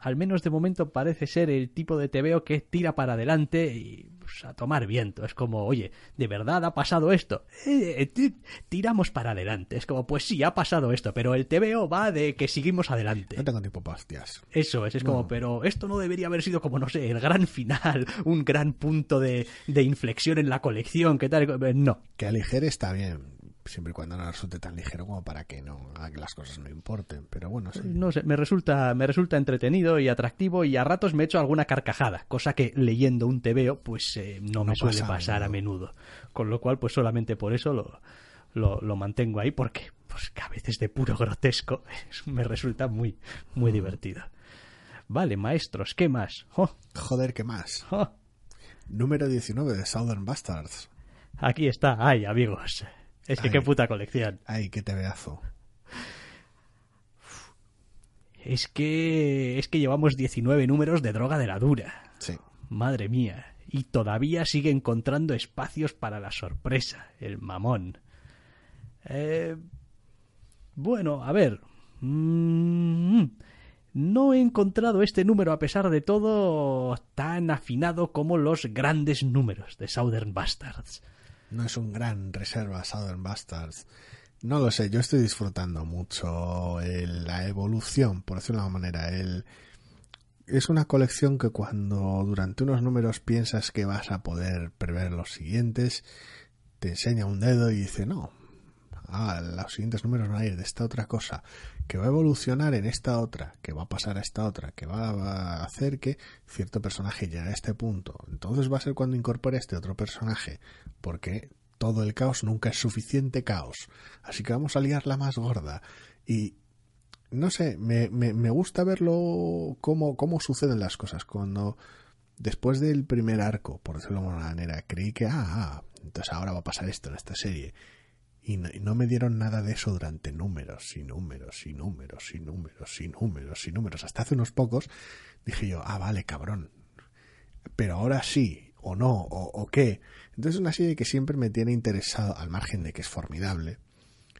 al menos de momento parece ser el tipo de TVO que tira para adelante y pues, a tomar viento. Es como, oye, ¿de verdad ha pasado esto? Eh, eh, tiramos para adelante. Es como, pues sí, ha pasado esto, pero el TVO va de que seguimos adelante. No tengo tiempo para hostias. Eso es, es como, pero esto no debería haber sido como, no sé, el gran final, un gran punto de, de inflexión en la colección, ¿qué tal? No. Que aligere está bien siempre y cuando no resulte tan ligero como para que no que las cosas no importen pero bueno sí. no sé me resulta me resulta entretenido y atractivo y a ratos me he hecho alguna carcajada cosa que leyendo un tebeo pues eh, no, me suele pasar a menudo. con lo cual pues solamente por eso lo, lo, lo mantengo ahí porque pues que a veces de puro grotesco [laughs] me resulta muy muy mm. divertido vale maestros qué más oh. joder qué más oh. número 19 de Southern Bastards aquí está ay amigos es que qué puta colección. Ay, qué tebeazo. Es que es que llevamos 19 números de droga de la dura. Sí. Madre mía. Y todavía sigue encontrando espacios para la sorpresa, el mamón. Eh, bueno, a ver. Mm, no he encontrado este número, a pesar de todo, tan afinado como los grandes números de Southern Bastards no es un gran reserva Southern Bastards. No lo sé, yo estoy disfrutando mucho la evolución, por decirlo de una manera. El, es una colección que cuando durante unos números piensas que vas a poder prever los siguientes, te enseña un dedo y dice, no, ah, los siguientes números van a ir de esta otra cosa, que va a evolucionar en esta otra, que va a pasar a esta otra, que va a hacer que cierto personaje llegue a este punto. Entonces va a ser cuando incorpore este otro personaje, porque todo el caos nunca es suficiente caos. Así que vamos a liar la más gorda. Y no sé, me, me, gusta verlo cómo, cómo suceden las cosas. Cuando después del primer arco, por decirlo de alguna manera, creí que, ah, ah, entonces ahora va a pasar esto en esta serie. Y no, me dieron nada de eso durante números y números y números y números y números y números. Hasta hace unos pocos dije yo, ah, vale, cabrón. Pero ahora sí, o no, o, qué. Entonces es una serie que siempre me tiene interesado, al margen de que es formidable.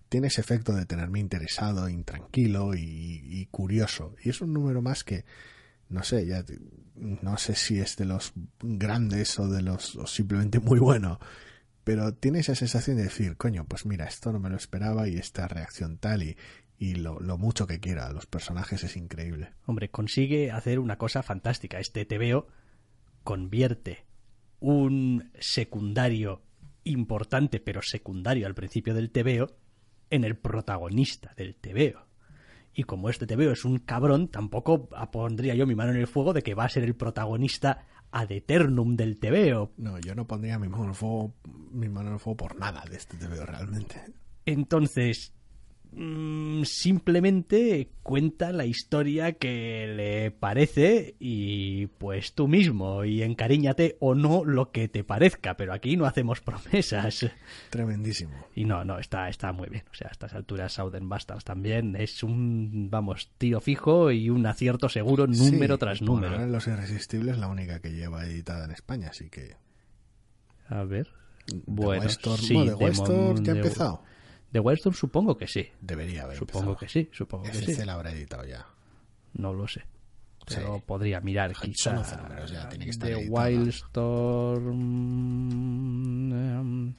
Tiene ese efecto de tenerme interesado, intranquilo y, y curioso. Y es un número más que, no sé, ya no sé si es de los grandes o de los o simplemente muy bueno pero tiene esa sensación de decir, coño, pues mira, esto no me lo esperaba y esta reacción tal y, y lo, lo, mucho que quiera. Los personajes es increíble. Hombre, consigue hacer una cosa fantástica. Este TVO convierte un secundario importante, pero secundario al principio del TVO, en el protagonista del TVO. Y como este TVO es un cabrón, tampoco pondría yo mi mano en el fuego de que va a ser el protagonista ad eternum del TVO. No, yo no pondría mi mano en el fuego, mi mano en el fuego por nada de este TVO realmente. Entonces, Mm, simplemente cuenta la historia que le parece y pues tú mismo y encariñate o no lo que te parezca, pero aquí no hacemos [laughs] promesas. Tremendísimo. Y no, no, está, está muy bien. O sea, a estas alturas Southern Bastards también es un, vamos, tiro fijo y un acierto seguro número tras número. Los Irresistibles la única que lleva editada en España, así que... A ver. Bueno, sí, de ya ha empezado. De Wildstorm supongo que sí. Debería haber. Supongo que sí, supongo que sí. la habrá editado ya. No lo sé. Pero podría mirar quizá. números ya, tiene que estar The Wildstorm. Em,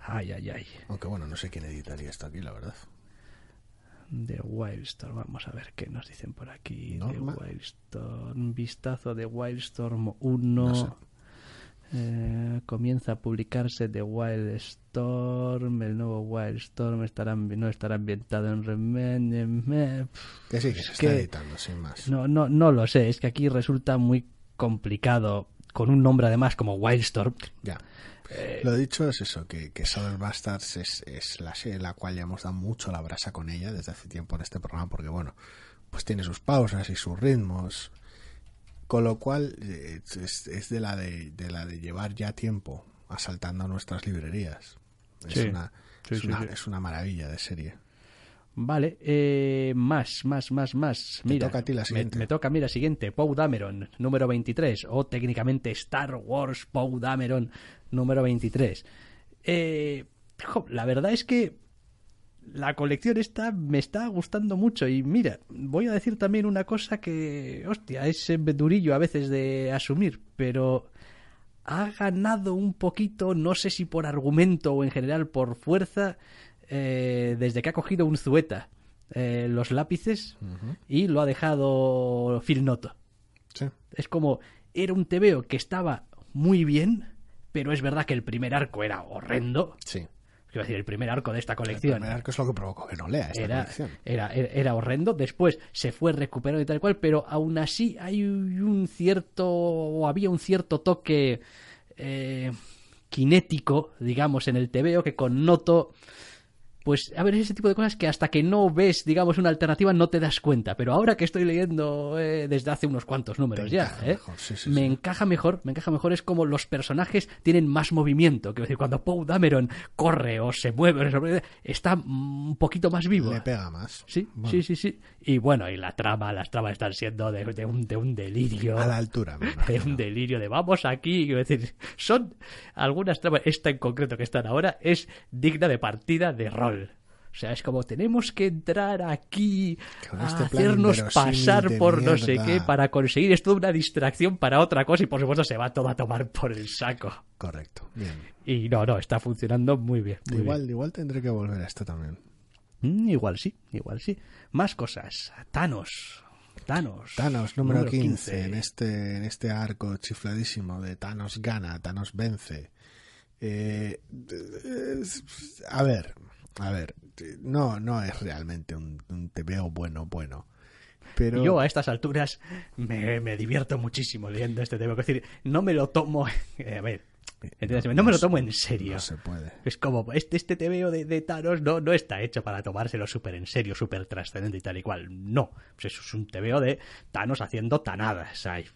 ay, ay, ay. Aunque bueno, no sé quién editaría esto aquí, la verdad. The Wildstorm, vamos a ver qué nos dicen por aquí. The Wildstorm, vistazo de Wildstorm 1. Eh, comienza a publicarse The Wildstorm, el nuevo Wildstorm estará, no estará ambientado en Remen. Que sí, que se está editando, sin más. No, no, no lo sé, es que aquí resulta muy complicado, con un nombre además como Wildstorm. Ya. Eh, lo dicho es eso, que, que Southern Bastards es, es la serie en la cual ya hemos dado mucho la brasa con ella desde hace tiempo en este programa, porque bueno, pues tiene sus pausas y sus ritmos con lo cual eh, es, de, la de, la de llevar ya tiempo asaltando nuestras librerías. Es, una, es, una, maravilla de serie. Vale, eh, más, más, más, más. Mira, toca a ti la siguiente. Me, toca, mira, siguiente, Poe Dameron, número 23, o técnicamente Star Wars Poe Dameron, número 23. Eh, la verdad es que la colección esta me está gustando mucho y mira, voy a decir también una cosa que, hostia, es durillo a veces de asumir, pero ha ganado un poquito, no sé si por argumento o en general por fuerza, eh, desde que ha cogido un Zueta eh, los lápices y lo ha dejado Phil Noto. Sí. Es como, era un TVO que estaba muy bien, pero es verdad que el primer arco era horrendo. Sí. Decir, el primer arco de esta El colección primer arco es lo que provocó que no lea esta era, colección. era, era, horrendo. Después se fue recuperando y tal cual, pero aún así hay un cierto, o había un cierto toque eh, cinético, digamos, en el TVO que con Noto pues, a ver, ese tipo de cosas que hasta que no ves, digamos, una alternativa no te das cuenta. Pero ahora que estoy leyendo eh, desde hace unos cuantos números ya, eh, mejor, sí, sí, me sí. encaja mejor, me encaja mejor. Es como los personajes tienen más movimiento. Quiero decir, cuando Poe Dameron corre o se mueve, está un poquito más vivo. Le pega más. Sí, Bueno, sí, sí, sí. Y bueno, y la trama, las tramas están siendo de, de un, de un delirio. A la altura, [laughs] De un delirio de vamos aquí, quiero decir, son algunas tramas, esta en concreto que están ahora, es digna de partida de rol. O sea, es como tenemos que entrar aquí a este hacernos pasar por no sé qué para conseguir esto una distracción para otra cosa y por supuesto se va todo a tomar por el saco. Correcto. Bien. Y no, no, está funcionando muy bien. muy Igual, igual tendré que volver a esto también. Mm, igual sí, igual sí. Más cosas. Thanos. Thanos. Thanos número 15, en este en este arco chifladísimo de Thanos gana, Thanos vence. Eh, es- a ver, a ver, no no es realmente un, un TVO bueno bueno, pero Yo a estas alturas me, me divierto muchísimo leyendo este tema. Es decir, no me lo tomo. [laughs] eh, a ver, entiéndaseme, no, me lo tomo en serio. no se puede. Es como, este, este TVO de, de Thanos no, no está hecho para tomárselo súper en serio, súper trascendente y tal y cual. No. Pues eso es un TVO de Thanos haciendo tanadas. Ahí,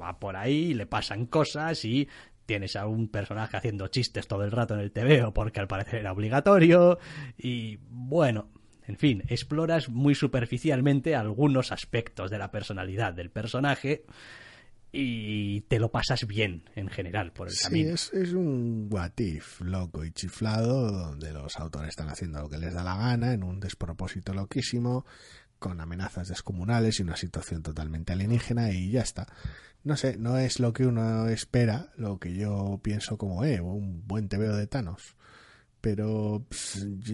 va por ahí, le pasan cosas y tienes a un personaje haciendo chistes todo el rato en el TVO porque al parecer era obligatorio. Y bueno, en fin, exploras muy superficialmente algunos aspectos de la personalidad del personaje y te lo pasas bien en general por el Sí, camino. es, es un what if loco y chiflado donde los autores están haciendo lo que les da la gana en un despropósito loquísimo con amenazas descomunales y una situación totalmente alienígena y ya está. No sé, no es lo que uno espera, lo que yo pienso como, eh, un buen TVO de Thanos. Pero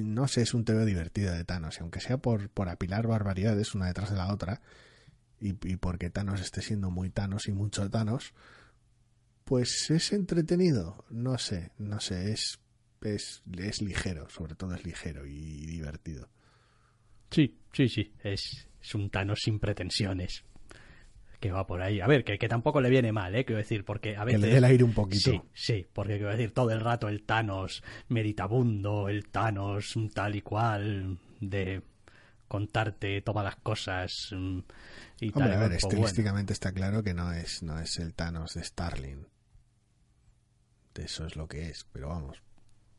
no sé, es un TVO divertido de Thanos, y aunque sea por, por apilar barbaridades una detrás de la otra, y, porque Thanos esté siendo muy Thanos y mucho Thanos, pues es entretenido, no sé, no sé, es, es ligero, sobre todo es ligero y divertido. Sí, sí, sí. Es, es un Thanos sin pretensiones. Que va por ahí. A ver, que, que tampoco le viene mal, ¿eh? Quiero decir, porque a Que veces... le dé el aire un poquito. Sí, sí, porque quiero decir, todo el rato el Thanos meditabundo, el Thanos tal y cual, de contarte todas las cosas mm, y tal. Hombre, y a ver, bueno. estilísticamente está claro que no es, no es el Thanos de Starling. Eso es lo que es, pero vamos.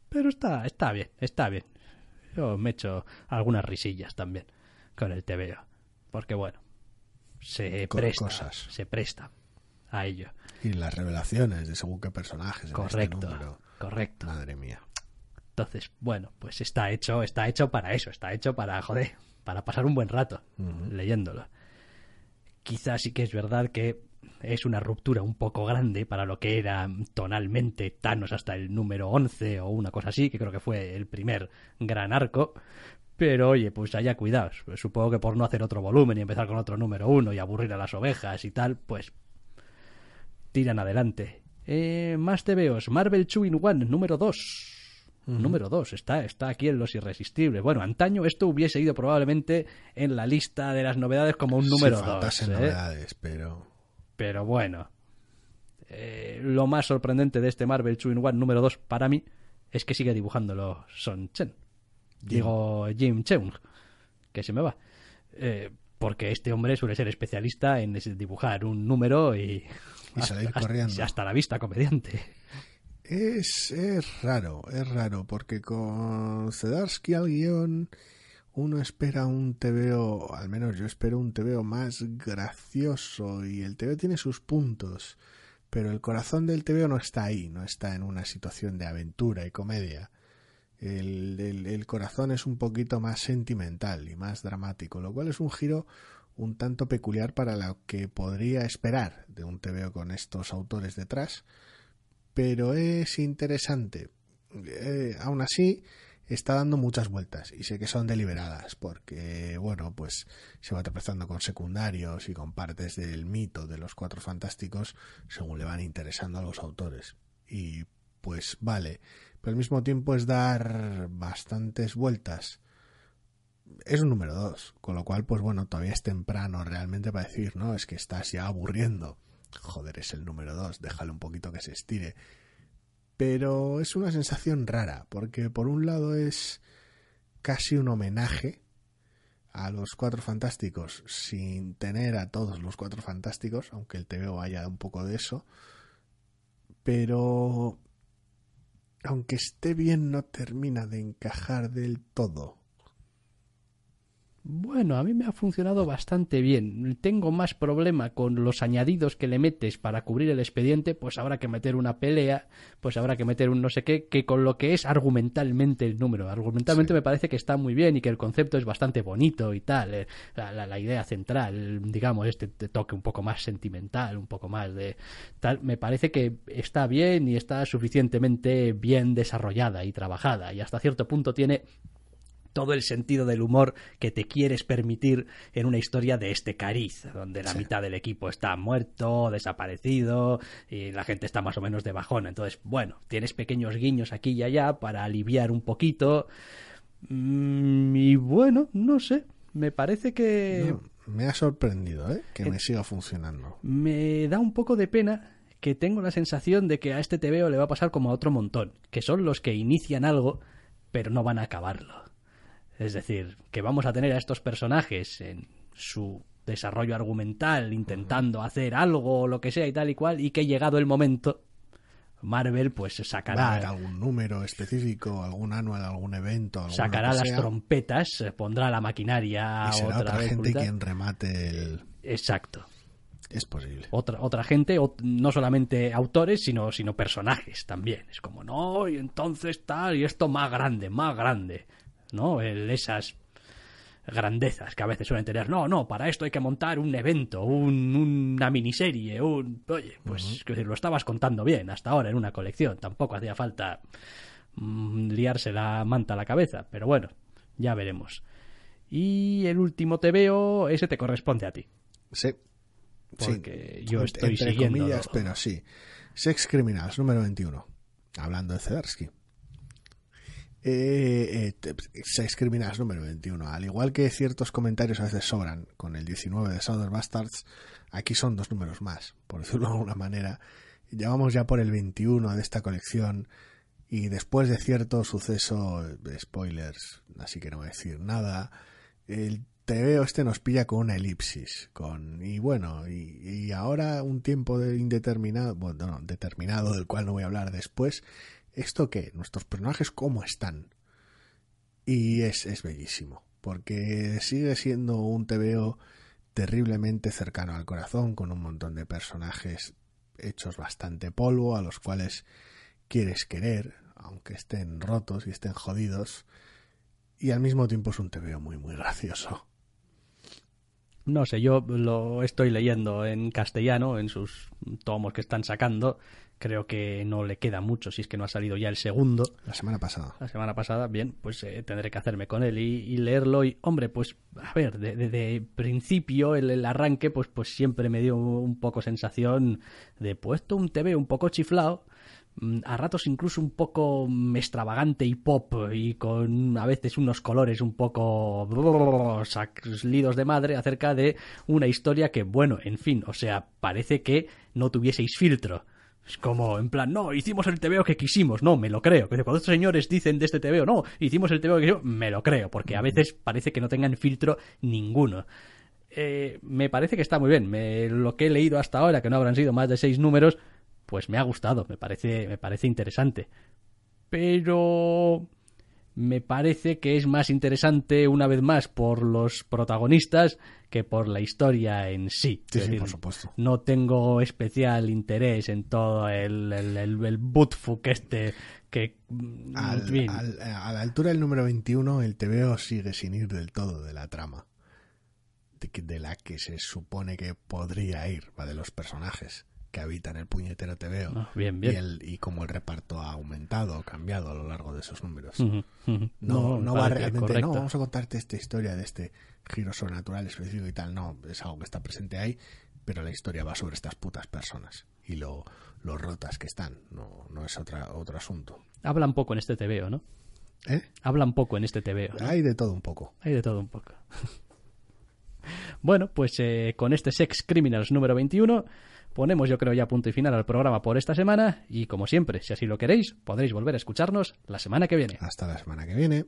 Pero está, está bien, está bien. Yo me echo algunas risillas también con el TVO. Porque bueno, se Con presta, cosas. se presta a ello. Y las revelaciones de según qué personajes. en Correcto, Este número. correcto. Madre mía. Entonces, bueno, pues está hecho, está hecho para eso, está hecho para, joder, para pasar un buen rato leyéndolo. Quizás sí que es verdad que es una ruptura un poco grande para lo que era tonalmente Thanos hasta el número 11 o una cosa así, que creo que fue el primer gran arco. Pero oye, pues haya cuidados. Pues supongo que por no hacer otro volumen y empezar con otro número uno y aburrir a las ovejas y tal, pues tiran adelante. Eh, más TVOs. Marvel 2 in 1, número 2. Número 2, está, está aquí en Los Irresistibles. Bueno, antaño esto hubiese ido probablemente en la lista de las novedades como un número si 2. faltasen novedades, pero Pero bueno, eh, lo más sorprendente de este Marvel 2 in 1 número 2 para mí es que sigue dibujándolo Son Chen. Digo Jim Cheung, que se me va. Eh, porque este hombre suele ser especialista en dibujar un número y, [laughs] Y salir hasta, corriendo. hasta la vista comediante. Es, es raro, es raro, porque con Zdarsky al guion uno espera un TVO, al menos yo espero un TVO más gracioso y el TVO tiene sus puntos, pero el corazón del TVO no está ahí, no está en una situación de aventura y comedia. El, el, corazón es un poquito más sentimental y más dramático, lo cual es un giro un tanto peculiar para lo que podría esperar de un TVO con estos autores detrás, pero es interesante. Eh, aún así, está dando muchas vueltas y sé que son deliberadas porque, bueno, pues se va tropezando con secundarios y con partes del mito de los cuatro fantásticos según le van interesando a los autores. Y pues vale, pero al mismo tiempo es dar bastantes vueltas. Es un número dos, con lo cual, pues bueno, todavía es temprano realmente para decir, no, es que estás ya aburriendo. Joder, es el número dos, déjale un poquito que se estire. Pero es una sensación rara, porque por un lado es casi un homenaje a los cuatro fantásticos sin tener a todos los cuatro fantásticos, aunque el TVO haya un poco de eso. Pero aunque esté bien, no termina de encajar del todo. Bueno, a mí me ha funcionado bastante bien. Tengo más problema con los añadidos que le metes para cubrir el expediente, pues habrá que meter una pelea, pues habrá que meter un no sé qué, que con lo que es argumentalmente el número. Argumentalmente me parece que está muy bien y que el concepto es bastante bonito y tal. Eh, la, idea central, digamos, este toque un poco más sentimental, un poco más de tal, me parece que está bien y está suficientemente bien desarrollada y trabajada y hasta cierto punto tiene todo el sentido del humor que te quieres permitir en una historia de este cariz, donde la mitad del equipo está muerto, desaparecido y la gente está más o menos de bajón. Entonces, bueno, tienes pequeños guiños aquí y allá para aliviar un poquito. Mm, y bueno, no sé, me parece que... me ha sorprendido, ¿eh? Que me siga funcionando. Me da un poco de pena que tengo la sensación de que a este TVO le va a pasar como a otro montón, que son los que inician algo, pero no van a acabarlo. Es decir, que vamos a tener a estos personajes en su desarrollo argumental intentando hacer algo o lo que sea y tal y cual y que llegado el momento Marvel pues sacará algún número específico, algún anual, algún evento, sacará las trompetas, pondrá la maquinaria y será otra, gente quien remate el exacto. Es posible. Otra, otra gente, no solamente autores, sino, sino personajes también. Es como, no, y entonces tal, y esto más grande, más grande. ¿No? esas grandezas que a veces suelen tener. No, no, para esto hay que montar un evento, una miniserie, un... Oye, pues lo estabas contando bien hasta ahora en una colección. Tampoco hacía falta mm, liarse la manta a la cabeza, pero bueno, ya veremos. Y el último te veo, ese te corresponde a ti. Sí. Porque yo estoy Entre siguiendo... comillas, pero sí. Sex Criminals, número 21. Hablando de Zedersky eh, eh, número 21. Al igual que ciertos comentarios a veces sobran con el 19 de Southern Bastards, aquí son dos números más, por decirlo de alguna manera. Llevamos ya por el 21 de esta colección y después de cierto suceso, spoilers, así que no voy a decir nada, el TVO este nos pilla con una elipsis, con y bueno, y, ahora un tiempo de indeterminado, bueno, no, determinado del cual no voy a hablar después, ¿esto qué? ¿Nuestros personajes cómo están? Y es, es bellísimo, porque sigue siendo un TVO terriblemente cercano al corazón, con un montón de personajes hechos bastante polvo, a los cuales quieres querer, aunque estén rotos y estén jodidos, y al mismo tiempo es un TVO muy, muy gracioso. No sé, yo lo estoy leyendo en castellano, en sus tomos que están sacando, Creo que no le queda mucho si es que no ha salido ya el segundo. La semana pasada. La semana pasada, bien, pues eh, tendré que hacerme con él y, leerlo. Y, hombre, pues, a ver, desde principio, el, arranque, pues, pues siempre me dio un poco sensación de puesto un TV un poco chiflado mm, a ratos incluso un poco extravagante y pop y con a veces unos colores un poco salidos de madre acerca de una historia que, bueno, en fin, o sea, parece que no tuvieseis filtro. Es como, en plan, no, hicimos el TVO que quisimos, no, me lo creo. Cuando estos señores dicen de este TVO, no, hicimos el TVO que quisimos, me lo creo, porque a veces parece que no tengan filtro ninguno. Eh, me parece que está muy bien. lo que he leído hasta ahora, que no habrán sido más de seis números, pues me ha gustado, me parece, me parece interesante. Pero me parece que es más interesante una vez más por los protagonistas que por la historia en sí. Sí, Es sí, decir, por supuesto. No tengo especial interés en todo el, el, el, el buttfuck este que... mm, Al- al- a la altura del número 21, el TVO sigue sin ir del todo de la trama. De, de la que se supone que podría ir, va de los personajes que habitan el puñetero TVO. Ah, bien, bien. Y, el, y cómo el reparto ha aumentado o cambiado a lo largo de esos números. No, no va realmente, correcto. no, vamos a contarte esta historia de este giro sobrenatural específico y tal. No, es algo que está presente ahí, pero la historia va sobre estas putas personas y lo, lo rotas que están. No, no es otra, otro asunto. Hablan poco en este TVO, ¿no? ¿Eh? Hablan poco en este TVO. ¿no? Hay de todo un poco. Hay de todo un poco. [laughs] bueno, pues eh, con este Sex Criminals número 21 ponemos yo creo ya punto y final al programa por esta semana y como siempre, si así lo queréis, podréis volver a escucharnos la semana que viene. Hasta la semana que viene.